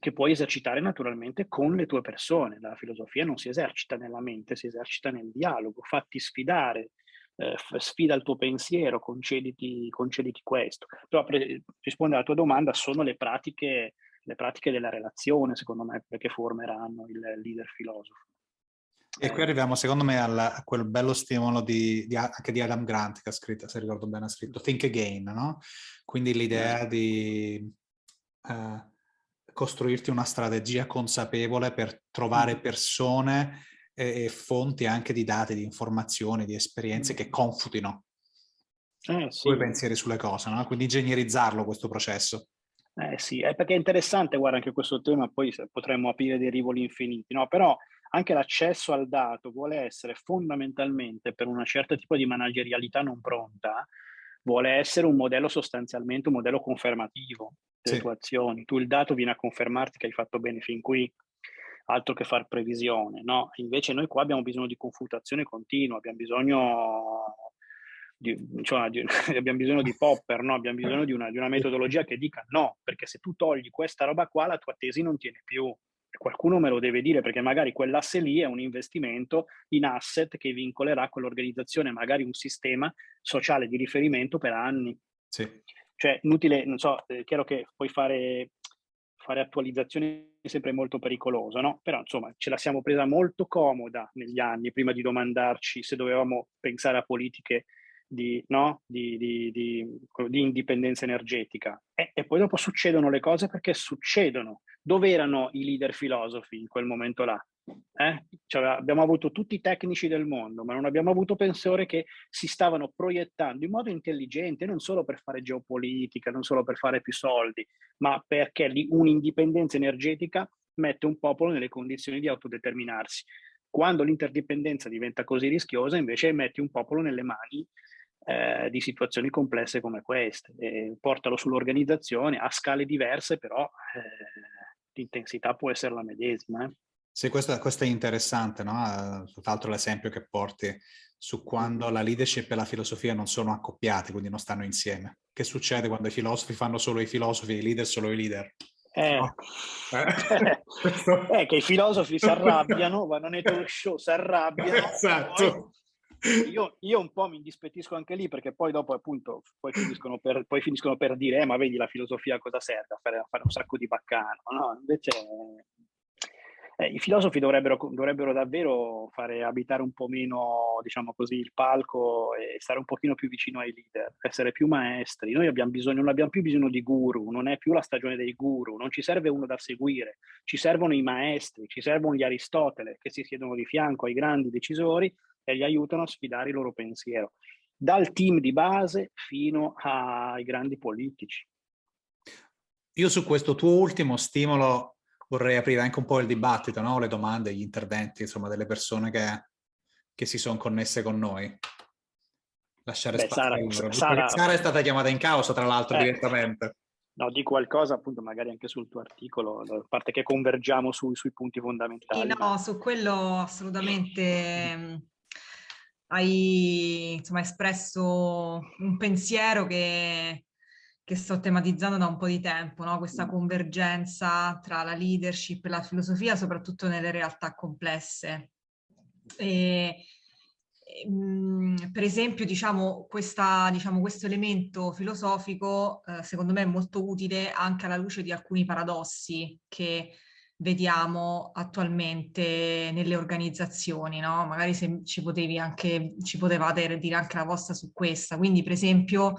che puoi esercitare naturalmente con le tue persone. La filosofia non si esercita nella mente, si esercita nel dialogo, fatti sfidare, eh, sfida il tuo pensiero, concediti, concediti questo. Però per rispondere alla tua domanda, sono le pratiche le pratiche della relazione, secondo me, perché formeranno il leader filosofo. E qui arriviamo, secondo me, alla, a quel bello stimolo di, di, anche di Adam Grant, che ha scritto, se ricordo bene, ha scritto Think Again, no? Quindi l'idea di eh, costruirti una strategia consapevole per trovare mm. persone e, e, fonti anche di dati, di informazioni, di esperienze che confutino eh, sì. i tuoi pensieri sulle cose, no? Quindi ingegnerizzarlo questo processo. Eh sì, è perché è interessante, guarda, anche questo tema, poi potremmo aprire dei rivoli infiniti, no? Però anche l'accesso al dato vuole essere fondamentalmente per una certa tipo di managerialità non pronta, vuole essere un modello sostanzialmente, un modello confermativo delle sì. tue azioni. Tu il dato viene a confermarti che hai fatto bene fin qui, altro che far previsione, no? Invece noi qua abbiamo bisogno di confutazione continua, abbiamo bisogno di, cioè, di, abbiamo bisogno di popper, no? abbiamo bisogno di una, di una, metodologia che dica no, perché se tu togli questa roba qua la tua tesi non tiene più. Qualcuno me lo deve dire perché magari quell'asse lì è un investimento in asset che vincolerà quell'organizzazione, magari un sistema sociale di riferimento per anni. Sì. Cioè, inutile, non so, è chiaro che puoi fare fare attualizzazioni è sempre molto pericoloso, no? Però insomma ce la siamo presa molto comoda negli anni prima di domandarci se dovevamo pensare a politiche di, no? di, di, di indipendenza energetica. E, e, poi dopo succedono le cose perché succedono. Dove erano i leader filosofi in quel momento là? Eh? Cioè, abbiamo avuto tutti i tecnici del mondo, ma non abbiamo avuto pensatori che si stavano proiettando in modo intelligente, non solo per fare geopolitica, non solo per fare più soldi, ma perché un'indipendenza energetica mette un popolo nelle condizioni di autodeterminarsi. Quando l'interdipendenza diventa così rischiosa, invece metti un popolo nelle mani eh, di situazioni complesse come queste. E portalo sull'organizzazione a scale diverse, però eh, l'intensità può essere la medesima. Eh. Sì, questo, questo, è interessante, no? Tra l'altro l'esempio che porti su quando la leadership e la filosofia non sono accoppiate, quindi non stanno insieme. Che succede quando i filosofi fanno solo i filosofi e i leader solo i leader? Eh, no. eh. eh che i filosofi si arrabbiano, vanno nei talk show, si arrabbiano. Esatto. Io, io, un po' mi indispettisco anche lì perché poi dopo appunto poi finiscono per, poi finiscono per dire eh, ma vedi la filosofia cosa serve a fare, a fare un sacco di baccano no? invece eh, i filosofi dovrebbero, dovrebbero, davvero fare abitare un po' meno, diciamo così, il palco e stare un pochino più vicino ai leader, essere più maestri. Noi abbiamo bisogno, non abbiamo più bisogno di guru, non è più la stagione dei guru, non ci serve uno da seguire, ci servono i maestri, ci servono gli Aristotele che si siedono di fianco ai grandi decisori e gli aiutano a sfidare il loro pensiero, dal team di base fino ai grandi politici. Io su questo tuo ultimo stimolo vorrei aprire anche un po' il dibattito, no? le domande, gli interventi, insomma, delle persone che, che si sono connesse con noi. Lasciare Beh, spazio Sara, Sara, Sara, è stata chiamata in causa, tra l'altro, eh, direttamente. No, di qualcosa appunto magari anche sul tuo articolo, a parte che convergiamo su, sui punti fondamentali. Sì, no, ma... su quello assolutamente hai insomma, espresso un pensiero che che sto tematizzando da un po' di tempo, no? questa convergenza tra la leadership e la filosofia, soprattutto nelle realtà complesse. E, ehm, per esempio, diciamo, questa, diciamo, questo elemento filosofico eh, secondo me è molto utile anche alla luce di alcuni paradossi che vediamo attualmente nelle organizzazioni, no? Magari se ci potevi anche, ci potevate dire anche la vostra su questa. Quindi, per esempio,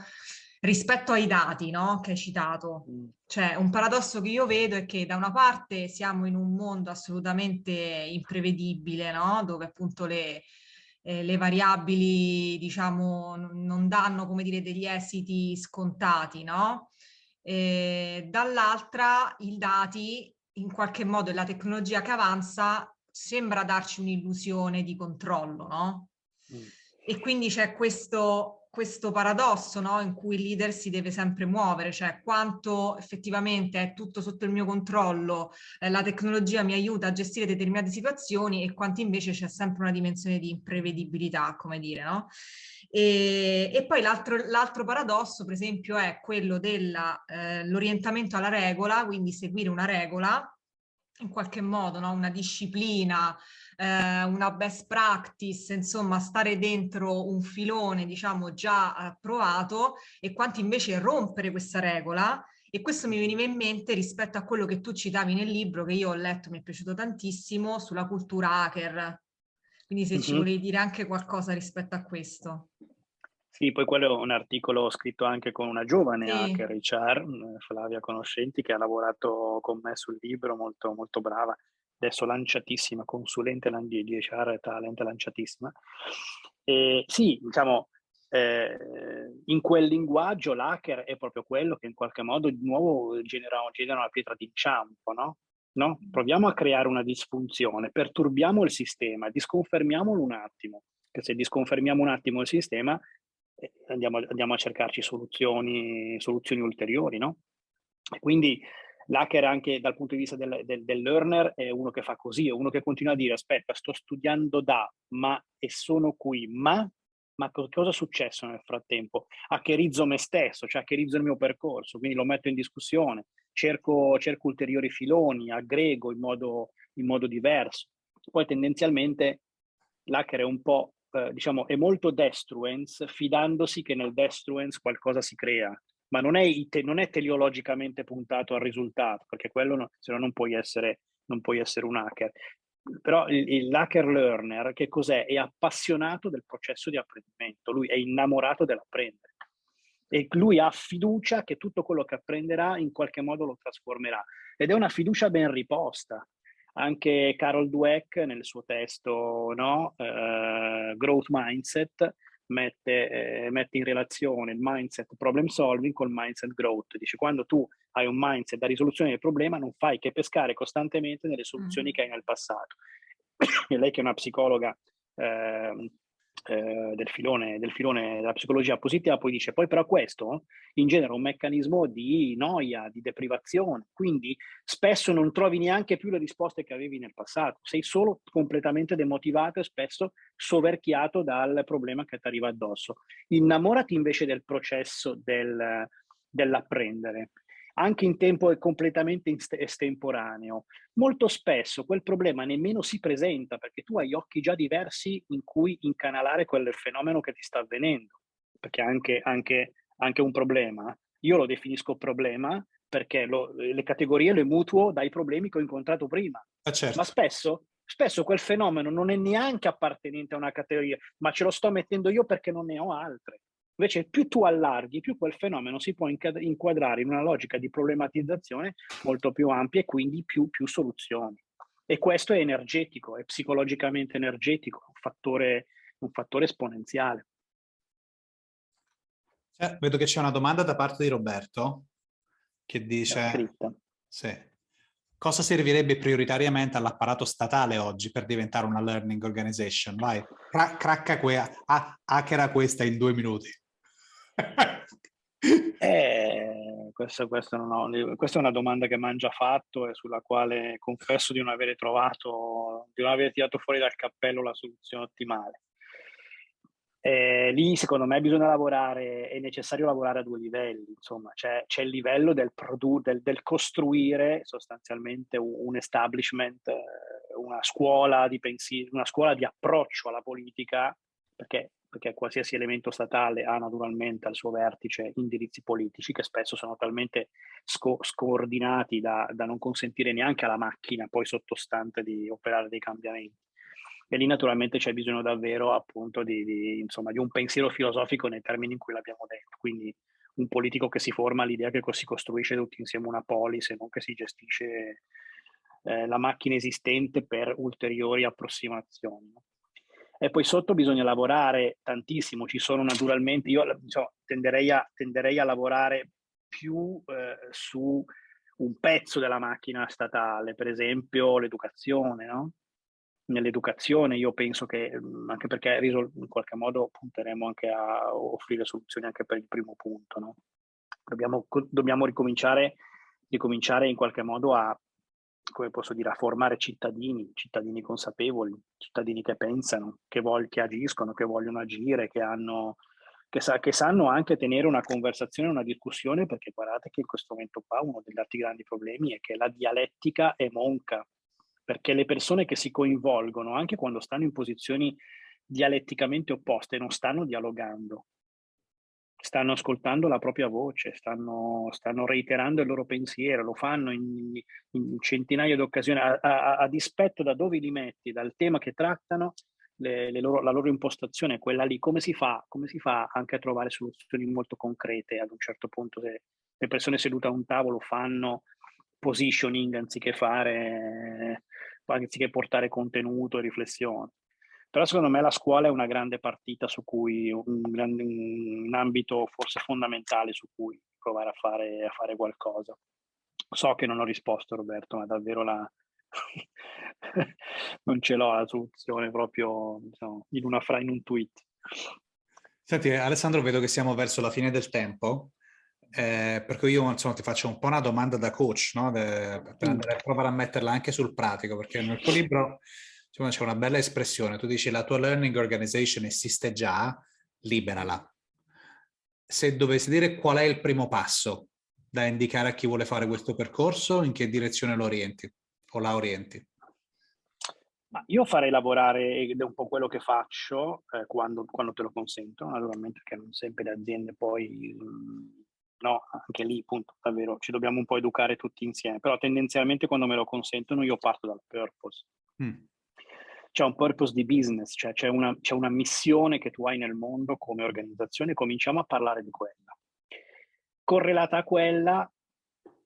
rispetto ai dati no? che hai citato. Mm. Cioè, un paradosso che io vedo è che da una parte siamo in un mondo assolutamente imprevedibile, no? dove appunto le, eh, le variabili, diciamo, non danno, come dire, degli esiti scontati, no? E dall'altra i dati, in qualche modo, la tecnologia che avanza sembra darci un'illusione di controllo, no? Mm. E quindi c'è questo questo paradosso no? in cui il leader si deve sempre muovere, cioè quanto effettivamente è tutto sotto il mio controllo, eh, la tecnologia mi aiuta a gestire determinate situazioni e quanto invece c'è sempre una dimensione di imprevedibilità, come dire, no? E, e poi l'altro paradosso, per esempio, è quello dell'orientamento eh, alla regola, quindi seguire una regola in qualche modo, no? una disciplina, eh, una best practice, insomma stare dentro un filone diciamo già approvato e quanto invece rompere questa regola e questo mi veniva in mente rispetto a quello che tu citavi nel libro che io ho letto, mi è piaciuto tantissimo, sulla cultura hacker. Quindi se uh-huh. ci volevi dire anche qualcosa rispetto a questo. Sì, poi quello è un articolo scritto anche con una giovane sì. hacker, HR, Flavia Conoscenti, che ha lavorato con me sul libro, molto, molto brava, adesso lanciatissima, consulente di HR talent lanciatissima. E sì, diciamo, eh, in quel linguaggio l'hacker è proprio quello che in qualche modo di nuovo genera, genera una pietra d'inciampo, no? No? Proviamo a creare una disfunzione, perturbiamo il sistema, disconfermiamolo un attimo, che se disconfermiamo un attimo il sistema eh, andiamo, andiamo, a cercarci soluzioni, soluzioni ulteriori, no? Quindi l'hacker anche dal punto di vista del, del, del, learner è uno che fa così, è uno che continua a dire aspetta, sto studiando da, ma e sono qui, ma, ma cosa è successo nel frattempo? Hackerizzo me stesso, cioè hackerizzo il mio percorso, quindi lo metto in discussione, cerco, cerco ulteriori filoni, aggrego in modo, in modo diverso. Poi tendenzialmente l'hacker è un po' eh, diciamo, è molto destruence, fidandosi che nel destruence qualcosa si crea. ma non è, non è teleologicamente puntato al risultato, perché quello no, se no non puoi essere, non puoi essere un hacker. Però il, il hacker learner, che cos'è? È appassionato del processo di apprendimento, lui è innamorato dell'apprendere e lui ha fiducia che tutto quello che apprenderà in qualche modo lo trasformerà ed è una fiducia ben riposta. Anche Carol Dweck nel suo testo no, uh, Growth Mindset mette, eh, mette, in relazione il mindset problem solving col mindset growth. Dice quando tu hai un mindset da risoluzione del problema non fai che pescare costantemente nelle soluzioni mm. che hai nel passato. e lei che è una psicologa eh, eh, del, filone, del filone della psicologia positiva, poi dice, poi però questo ingenera un meccanismo di noia, di deprivazione, quindi spesso non trovi neanche più le risposte che avevi nel passato, sei solo completamente demotivato e spesso soverchiato dal problema che ti arriva addosso. Innamorati invece del processo del, dell'apprendere anche in tempo completamente estemporaneo. Molto spesso quel problema nemmeno si presenta perché tu hai occhi già diversi in cui incanalare quel fenomeno che ti sta avvenendo, perché anche, anche, anche un problema, io lo definisco problema perché lo, le categorie le mutuo dai problemi che ho incontrato prima, ah, certo. ma spesso spesso quel fenomeno non è neanche appartenente a una categoria, ma ce lo sto mettendo io perché non ne ho altre. Invece più tu allarghi, più quel fenomeno si può inquadrare in una logica di problematizzazione molto più ampia e quindi più, più soluzioni. E questo è energetico, è psicologicamente energetico, un fattore, un fattore esponenziale. Eh, vedo che c'è una domanda da parte di Roberto che dice... Sì. Cosa servirebbe prioritariamente all'apparato statale oggi per diventare una learning organization? Vai, cra- cracca que- ah, hackera questa in due minuti eh, questo, questo ho, questa è una domanda che mi hanno già fatto e sulla quale confesso di non aver trovato, di non aver tirato fuori dal cappello la soluzione ottimale. Eh, lì secondo me bisogna lavorare, è necessario lavorare a due livelli, insomma, c'è, c'è il livello del, produ- del, del, costruire sostanzialmente un, establishment, eh, una scuola di pensiero, una scuola di approccio alla politica, perché perché qualsiasi elemento statale ha naturalmente al suo vertice indirizzi politici che spesso sono talmente sco- scordinati da, da, non consentire neanche alla macchina poi sottostante di operare dei cambiamenti. E lì naturalmente c'è bisogno davvero appunto di, di, insomma, di un pensiero filosofico nei termini in cui l'abbiamo detto, quindi un politico che si forma all'idea che si costruisce tutti insieme una polis e non che si gestisce eh, la macchina esistente per ulteriori approssimazioni. No? E poi sotto bisogna lavorare tantissimo, ci sono naturalmente, io diciamo, tenderei, a, tenderei, a, lavorare più eh, su un pezzo della macchina statale, per esempio l'educazione, no? Nell'educazione io penso che, mm, anche perché in qualche modo punteremo anche a offrire soluzioni anche per il primo punto, no? Dobbiamo, dobbiamo ricominciare, ricominciare in qualche modo a come posso dire, a formare cittadini, cittadini consapevoli, cittadini che pensano, che, voglio, che agiscono, che vogliono agire, che, hanno, che, sa, che, sanno anche tenere una conversazione, una discussione, perché guardate che in questo momento qua uno degli altri grandi problemi è che la dialettica è monca, perché le persone che si coinvolgono, anche quando stanno in posizioni dialetticamente opposte, non stanno dialogando, stanno ascoltando la propria voce, stanno, stanno, reiterando il loro pensiero, lo fanno in, in centinaia di occasioni, a, a, a, dispetto da dove li metti, dal tema che trattano, le, le loro, la loro impostazione è quella lì. Come si, fa, come si fa anche a trovare soluzioni molto concrete ad un certo punto se le persone sedute a un tavolo fanno positioning anziché fare, anziché portare contenuto e riflessione. Però secondo me la scuola è una grande partita su cui, un, grande, un ambito forse fondamentale su cui provare a fare, a fare qualcosa. So che non ho risposto Roberto, ma davvero la... non ce l'ho la soluzione proprio diciamo, in, una fra- in un tweet. Senti Alessandro, vedo che siamo verso la fine del tempo. Eh, per cui io insomma, ti faccio un po' una domanda da coach, no? De, per andare a provare a metterla anche sul pratico, perché nel tuo libro Insomma, c'è una bella espressione. Tu dici la tua learning organization esiste già, liberala. Se dovessi dire qual è il primo passo da indicare a chi vuole fare questo percorso, in che direzione lo orienti o la orienti? Ma io farei lavorare, ed è un po' quello che faccio eh, quando, quando, te lo consento, naturalmente, che non sempre le aziende poi mh, no, anche lì, appunto, davvero, ci dobbiamo un po' educare tutti insieme, però tendenzialmente quando me lo consentono io parto dal purpose. Mm. C'è un purpose di business, cioè c'è una, c'è una missione che tu hai nel mondo come organizzazione, cominciamo a parlare di quella. Correlata a quella,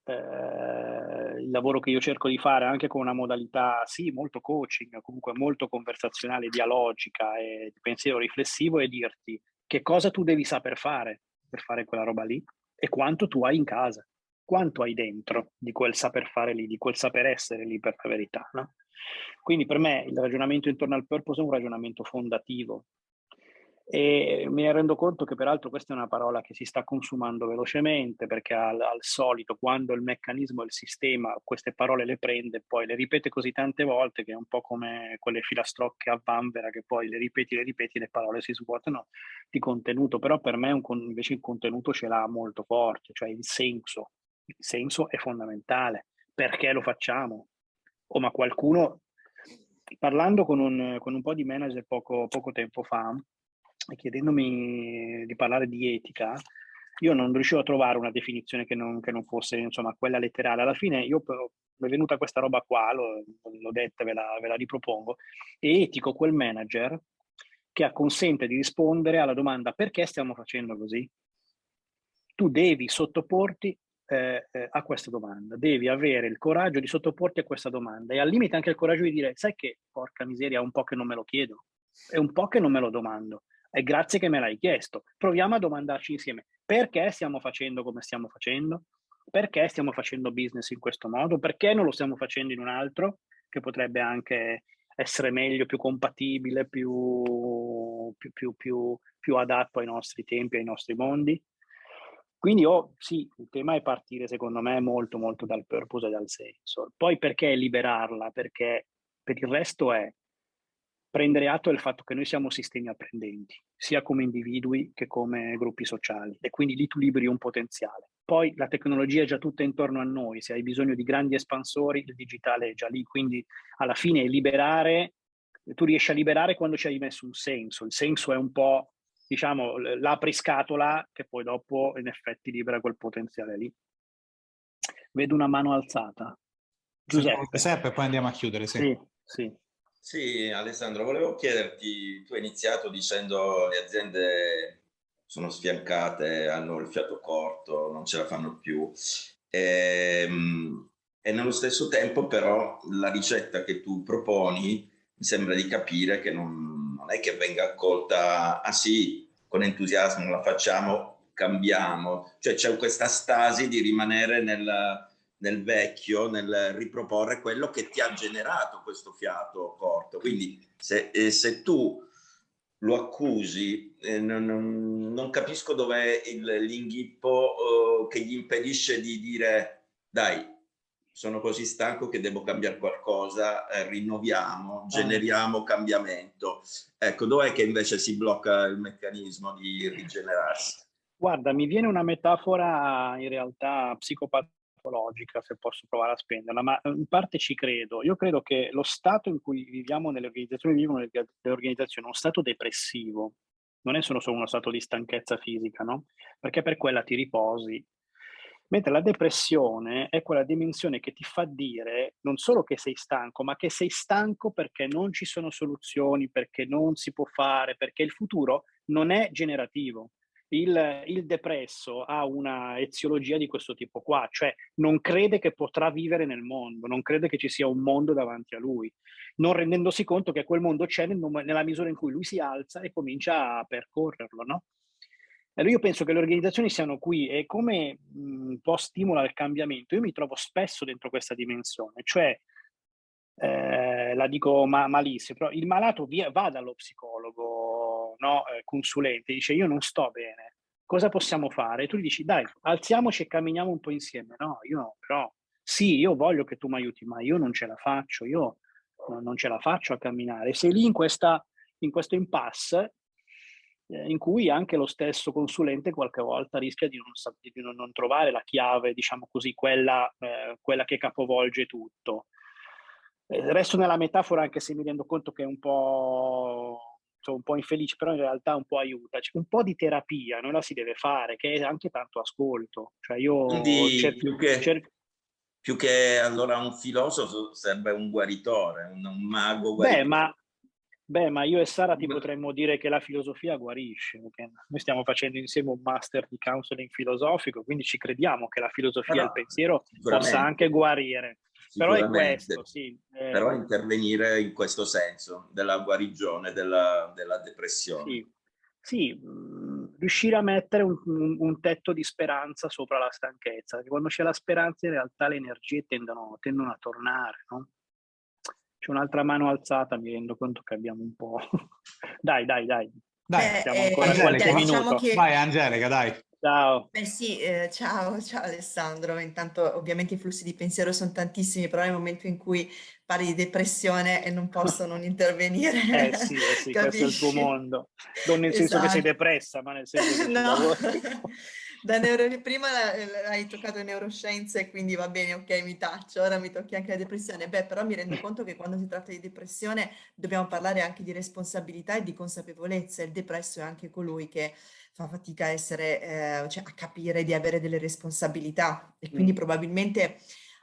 eh, il lavoro che io cerco di fare anche con una modalità, sì, molto coaching, comunque molto conversazionale, dialogica e di pensiero riflessivo, è dirti che cosa tu devi saper fare per fare quella roba lì e quanto tu hai in casa, quanto hai dentro di quel saper fare lì, di quel saper essere lì per la verità. No? Quindi per me il ragionamento intorno al purpose è un ragionamento fondativo, e mi rendo conto che peraltro questa è una parola che si sta consumando velocemente perché al, al, solito quando il meccanismo, il sistema queste parole le prende poi le ripete così tante volte che è un po' come quelle filastrocche a vanvera che poi le ripeti, le ripeti, le parole si svuotano di contenuto, però per me un, invece il contenuto ce l'ha molto forte, cioè il senso. Il senso è fondamentale. Perché lo facciamo? Oh, ma qualcuno, parlando con un, con un po' di manager poco, poco tempo fa, chiedendomi di parlare di etica, io non riuscivo a trovare una definizione che non, che non fosse insomma quella letterale. Alla fine io mi è venuta questa roba qua, l'ho, l'ho detta, ve la, ve la ripropongo, è etico quel manager che consente di rispondere alla domanda perché stiamo facendo così? Tu devi sottoporti eh, eh, a questa domanda, devi avere il coraggio di sottoporti a questa domanda e al limite anche il coraggio di dire, sai che porca miseria, è un po' che non me lo chiedo, è un po' che non me lo domando. E grazie che me l'hai chiesto. Proviamo a domandarci insieme perché stiamo facendo come stiamo facendo, perché stiamo facendo business in questo modo, perché non lo stiamo facendo in un altro che potrebbe anche essere meglio, più compatibile, più, più, più, più adatto ai nostri tempi, ai nostri mondi. Quindi oh, sì, il tema è partire secondo me molto molto dal purpose e dal senso. Poi perché liberarla? Perché per il resto è prendere atto del fatto che noi siamo sistemi apprendenti, sia come individui che come gruppi sociali, e quindi lì tu liberi un potenziale. Poi la tecnologia è già tutta intorno a noi, se hai bisogno di grandi espansori, il digitale è già lì, quindi alla fine liberare, tu riesci a liberare quando ci hai messo un senso, il senso è un po', diciamo, l'apriscatola che poi dopo in effetti libera quel potenziale lì. Vedo una mano alzata. Giuseppe. Giuseppe, poi andiamo a chiudere. Sì, sì. sì. Sì, Alessandro, volevo chiederti, tu hai iniziato dicendo le aziende sono sfiancate, hanno il fiato corto, non ce la fanno più. E, ehm, e nello stesso tempo però la ricetta che tu proponi mi sembra di capire che non, non è che venga accolta, ah sì, con entusiasmo la facciamo, cambiamo, cioè c'è questa stasi di rimanere nel, nel vecchio, nel riproporre quello che ti ha generato questo fiato corto. Quindi se, eh, se tu lo accusi, eh, non, non, non, capisco dov'è l'inghippo eh, che gli impedisce di dire dai, sono così stanco che devo cambiare qualcosa, eh, rinnoviamo, ah. generiamo cambiamento. Ecco, dov'è che invece si blocca il meccanismo di rigenerarsi? Guarda, mi viene una metafora in realtà psicopata psicologica, se posso provare a spenderla, ma in parte ci credo. Io credo che lo stato in cui viviamo nelle organizzazioni, vivono le organizzazioni, è uno stato depressivo, non è solo, solo uno stato di stanchezza fisica, no? Perché per quella ti riposi. Mentre la depressione è quella dimensione che ti fa dire non solo che sei stanco, ma che sei stanco perché non ci sono soluzioni, perché non si può fare, perché il futuro non è generativo il, il, depresso ha una eziologia di questo tipo qua, cioè non crede che potrà vivere nel mondo, non crede che ci sia un mondo davanti a lui, non rendendosi conto che quel mondo c'è nel, nella misura in cui lui si alza e comincia a percorrerlo, no? Allora io penso che le organizzazioni siano qui e come un po' stimola il cambiamento, io mi trovo spesso dentro questa dimensione, cioè eh, la dico ma- malissimo, però il malato via, va dallo psicologo no, eh, consulente, dice io non sto bene, cosa possiamo fare? E tu gli dici dai, alziamoci e camminiamo un po' insieme. No, io però sì, io voglio che tu mi aiuti, ma io non ce la faccio, io non ce la faccio a camminare. Sei lì in, questa, in questo impasse eh, in cui anche lo stesso consulente qualche volta rischia di non, di non, trovare la chiave, diciamo così, quella, eh, quella che capovolge tutto. Eh, resto nella metafora anche se mi rendo conto che è un po', sono un po' infelice, però in realtà un po' aiuta. C'è un po' di terapia, non la si deve fare, che è anche tanto ascolto. Cioè io Quindi cerco, più, che, cerco... più che allora un filosofo serve un guaritore, un, un mago guaritore. Beh, ma Beh, ma io e Sara ti potremmo dire che la filosofia guarisce, noi stiamo facendo insieme un master di counseling filosofico, quindi ci crediamo che la filosofia e il pensiero possa anche guarire. Però è questo, sì. Eh, Però intervenire in questo senso, della guarigione, della, della depressione. Sì, sì mh, riuscire a mettere un, un, un, tetto di speranza sopra la stanchezza, perché quando c'è la speranza in realtà le energie tendono, tendono a tornare, no? C'è un'altra mano alzata, mi rendo conto che abbiamo un po'... dai, dai, dai. Dai, eh, siamo ancora eh, Angelica, diciamo che... Vai Angelica, dai. Ciao. Beh sì, eh, ciao, ciao Alessandro. Intanto ovviamente i flussi di pensiero sono tantissimi, però nel momento in cui parli di depressione e non posso non intervenire. Eh sì, eh sì questo è il tuo mondo. Non nel senso esatto. che sei esatto. depressa, ma nel senso che no. Da neuro... prima hai toccato neuroscienze, quindi va bene, ok, mi taccio, ora mi tocchi anche la depressione. Beh, però mi rendo conto che quando si tratta di depressione dobbiamo parlare anche di responsabilità e di consapevolezza. Il depresso è anche colui che fa fatica a essere, eh, cioè a capire di avere delle responsabilità e quindi mm. probabilmente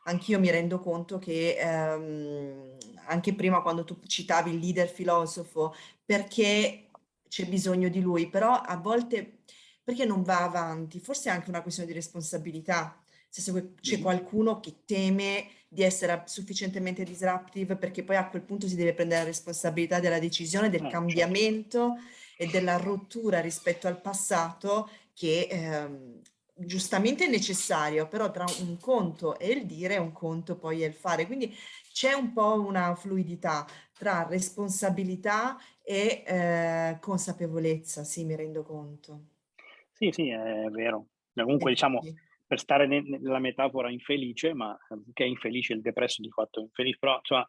anch'io mi rendo conto che ehm, anche prima quando tu citavi il leader filosofo, perché c'è bisogno di lui, però a volte perché non va avanti? Forse è anche una questione di responsabilità. Se c'è qualcuno che teme di essere sufficientemente disruptive perché poi a quel punto si deve prendere la responsabilità della decisione, del eh, certo. cambiamento e della rottura rispetto al passato che ehm, giustamente è necessario, però tra un conto è il dire, un conto poi è il fare. Quindi c'è un po' una fluidità tra responsabilità e eh, consapevolezza, sì, mi rendo conto. Sì, sì, è vero. Comunque, diciamo, per stare nella metafora infelice, ma che è infelice il depresso di fatto infelice, però cioè,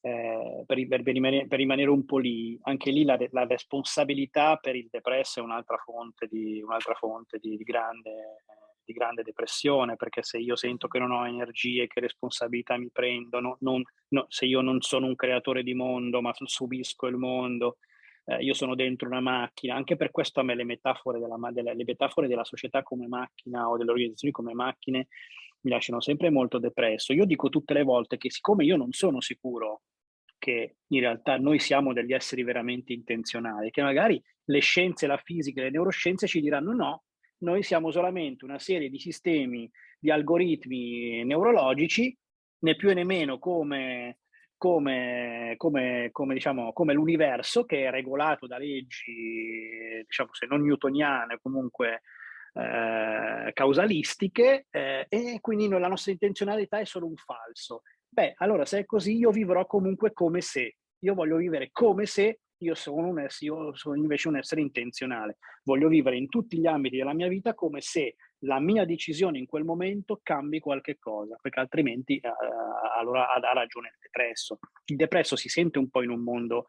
eh, per, per, rimanere, per, rimanere, un po' lì, anche lì la, la responsabilità per il depresso è un'altra fonte di, un'altra fonte di, di, grande, di, grande, depressione, perché se io sento che non ho energie, che responsabilità mi prendo, no, non, no, se io non sono un creatore di mondo, ma subisco il mondo, eh, io sono dentro una macchina, anche per questo a me le metafore della, delle, le metafore della società come macchina o delle organizzazioni come macchine mi lasciano sempre molto depresso. Io dico tutte le volte che siccome io non sono sicuro che in realtà noi siamo degli esseri veramente intenzionali, che magari le scienze, la fisica, le neuroscienze ci diranno no, noi siamo solamente una serie di sistemi, di algoritmi neurologici, né più né meno come come, come, come, diciamo, come l'universo che è regolato da leggi, diciamo, se non newtoniane, comunque eh, causalistiche, eh, e quindi la nostra intenzionalità è solo un falso. Beh, allora se è così io vivrò comunque come se, io voglio vivere come se io sono, un io sono invece un essere intenzionale, voglio vivere in tutti gli ambiti della mia vita come se la mia decisione in quel momento cambi qualche cosa, perché altrimenti eh, allora ha, ha, ragione il depresso. Il depresso si sente un po' in un mondo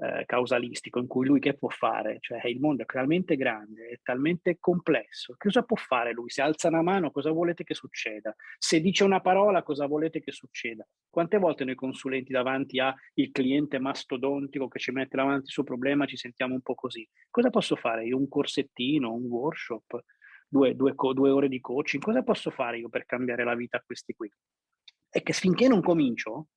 eh, causalistico in cui lui che può fare? Cioè il mondo è talmente grande, è talmente complesso, cosa può fare lui? Se alza una mano cosa volete che succeda? Se dice una parola cosa volete che succeda? Quante volte noi consulenti davanti al cliente mastodontico che ci mette davanti il suo problema ci sentiamo un po' così? Cosa posso fare io? Un corsettino, un workshop? due, due, due ore di coaching, cosa posso fare io per cambiare la vita a questi qui? È che finché non comincio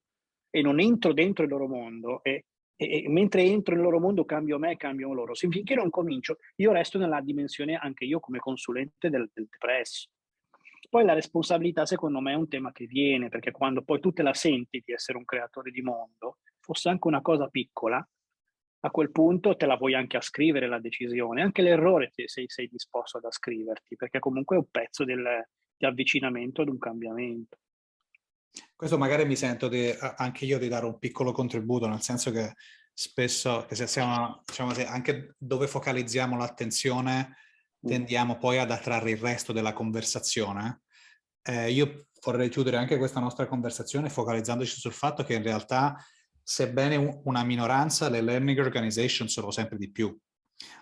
e non entro dentro il loro mondo e, e, e mentre entro nel loro mondo cambio me cambio loro, se finché non comincio io resto nella dimensione anche io come consulente del, del depresso. Poi la responsabilità secondo me è un tema che viene, perché quando poi tu te la senti di essere un creatore di mondo, fosse anche una cosa piccola, a quel punto te la vuoi anche ascrivere la decisione, anche l'errore se sei, sei disposto ad ascriverti, perché comunque è un pezzo del, di avvicinamento ad un cambiamento. Questo magari mi sento di, anche io di dare un piccolo contributo, nel senso che spesso, che se siamo, diciamo, anche dove focalizziamo l'attenzione, mm. tendiamo poi ad attrarre il resto della conversazione. Eh, io vorrei chiudere anche questa nostra conversazione focalizzandoci sul fatto che in realtà sebbene una minoranza, le learning organization sono sempre di più.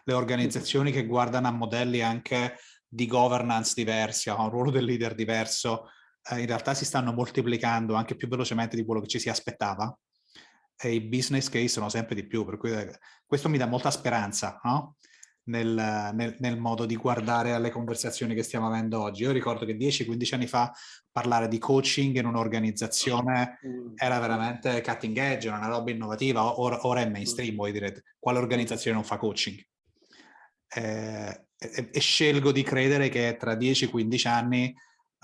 Le organizzazioni che guardano a modelli anche di governance diversi, a un ruolo del leader diverso, eh, in realtà si stanno moltiplicando anche più velocemente di quello che ci si aspettava. e i business case sono sempre di più, per cui eh, questo mi dà molta speranza, no? nel, nel, nel, modo di guardare alle conversazioni che stiamo avendo oggi. Io ricordo che 10-15 anni fa parlare di coaching in un'organizzazione mm. era veramente cutting edge, era una roba innovativa, ora, ora è mainstream, voi direte, quale organizzazione non fa coaching? Eh, e, e, scelgo di credere che tra 10-15 anni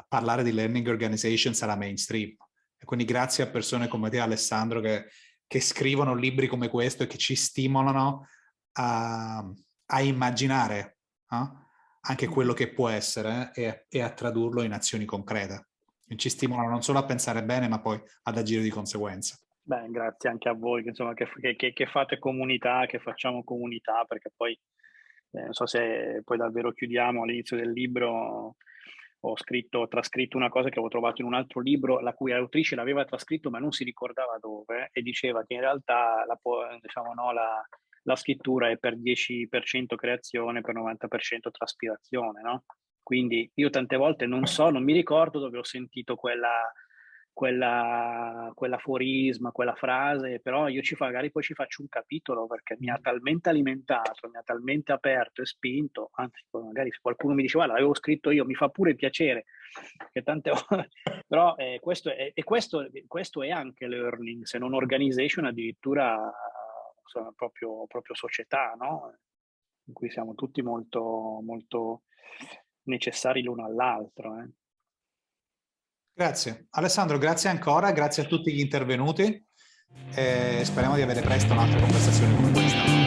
parlare di learning organization sarà mainstream. E quindi grazie a persone come te Alessandro che, che scrivono libri come questo e che ci stimolano a a immaginare eh, anche quello che può essere e, e, a tradurlo in azioni concrete. E ci stimolano non solo a pensare bene, ma poi ad agire di conseguenza. Beh, grazie anche a voi che, insomma, che, che, che fate comunità, che facciamo comunità, perché poi eh, non so se poi davvero chiudiamo all'inizio del libro. Ho scritto, trascritto una cosa che avevo trovato in un altro libro, la cui autrice l'aveva trascritto ma non si ricordava dove, e diceva che in realtà la, diciamo, no, la, la scrittura è per 10% creazione, per 90% traspirazione, no? Quindi io tante volte non so, non mi ricordo dove ho sentito quella, quella, quell'aforisma, quella frase, però io ci fa, magari poi ci faccio un capitolo perché mi ha talmente alimentato, mi ha talmente aperto e spinto, anzi magari se qualcuno mi diceva l'avevo scritto io, mi fa pure piacere, che tante volte, però eh, questo, è, e questo, questo è anche learning, se non organization addirittura insomma, proprio, proprio società, no? in cui siamo tutti molto, molto necessari l'uno all'altro. Eh. Grazie. Alessandro, grazie ancora, grazie a tutti gli intervenuti e speriamo di avere presto un'altra conversazione come questa.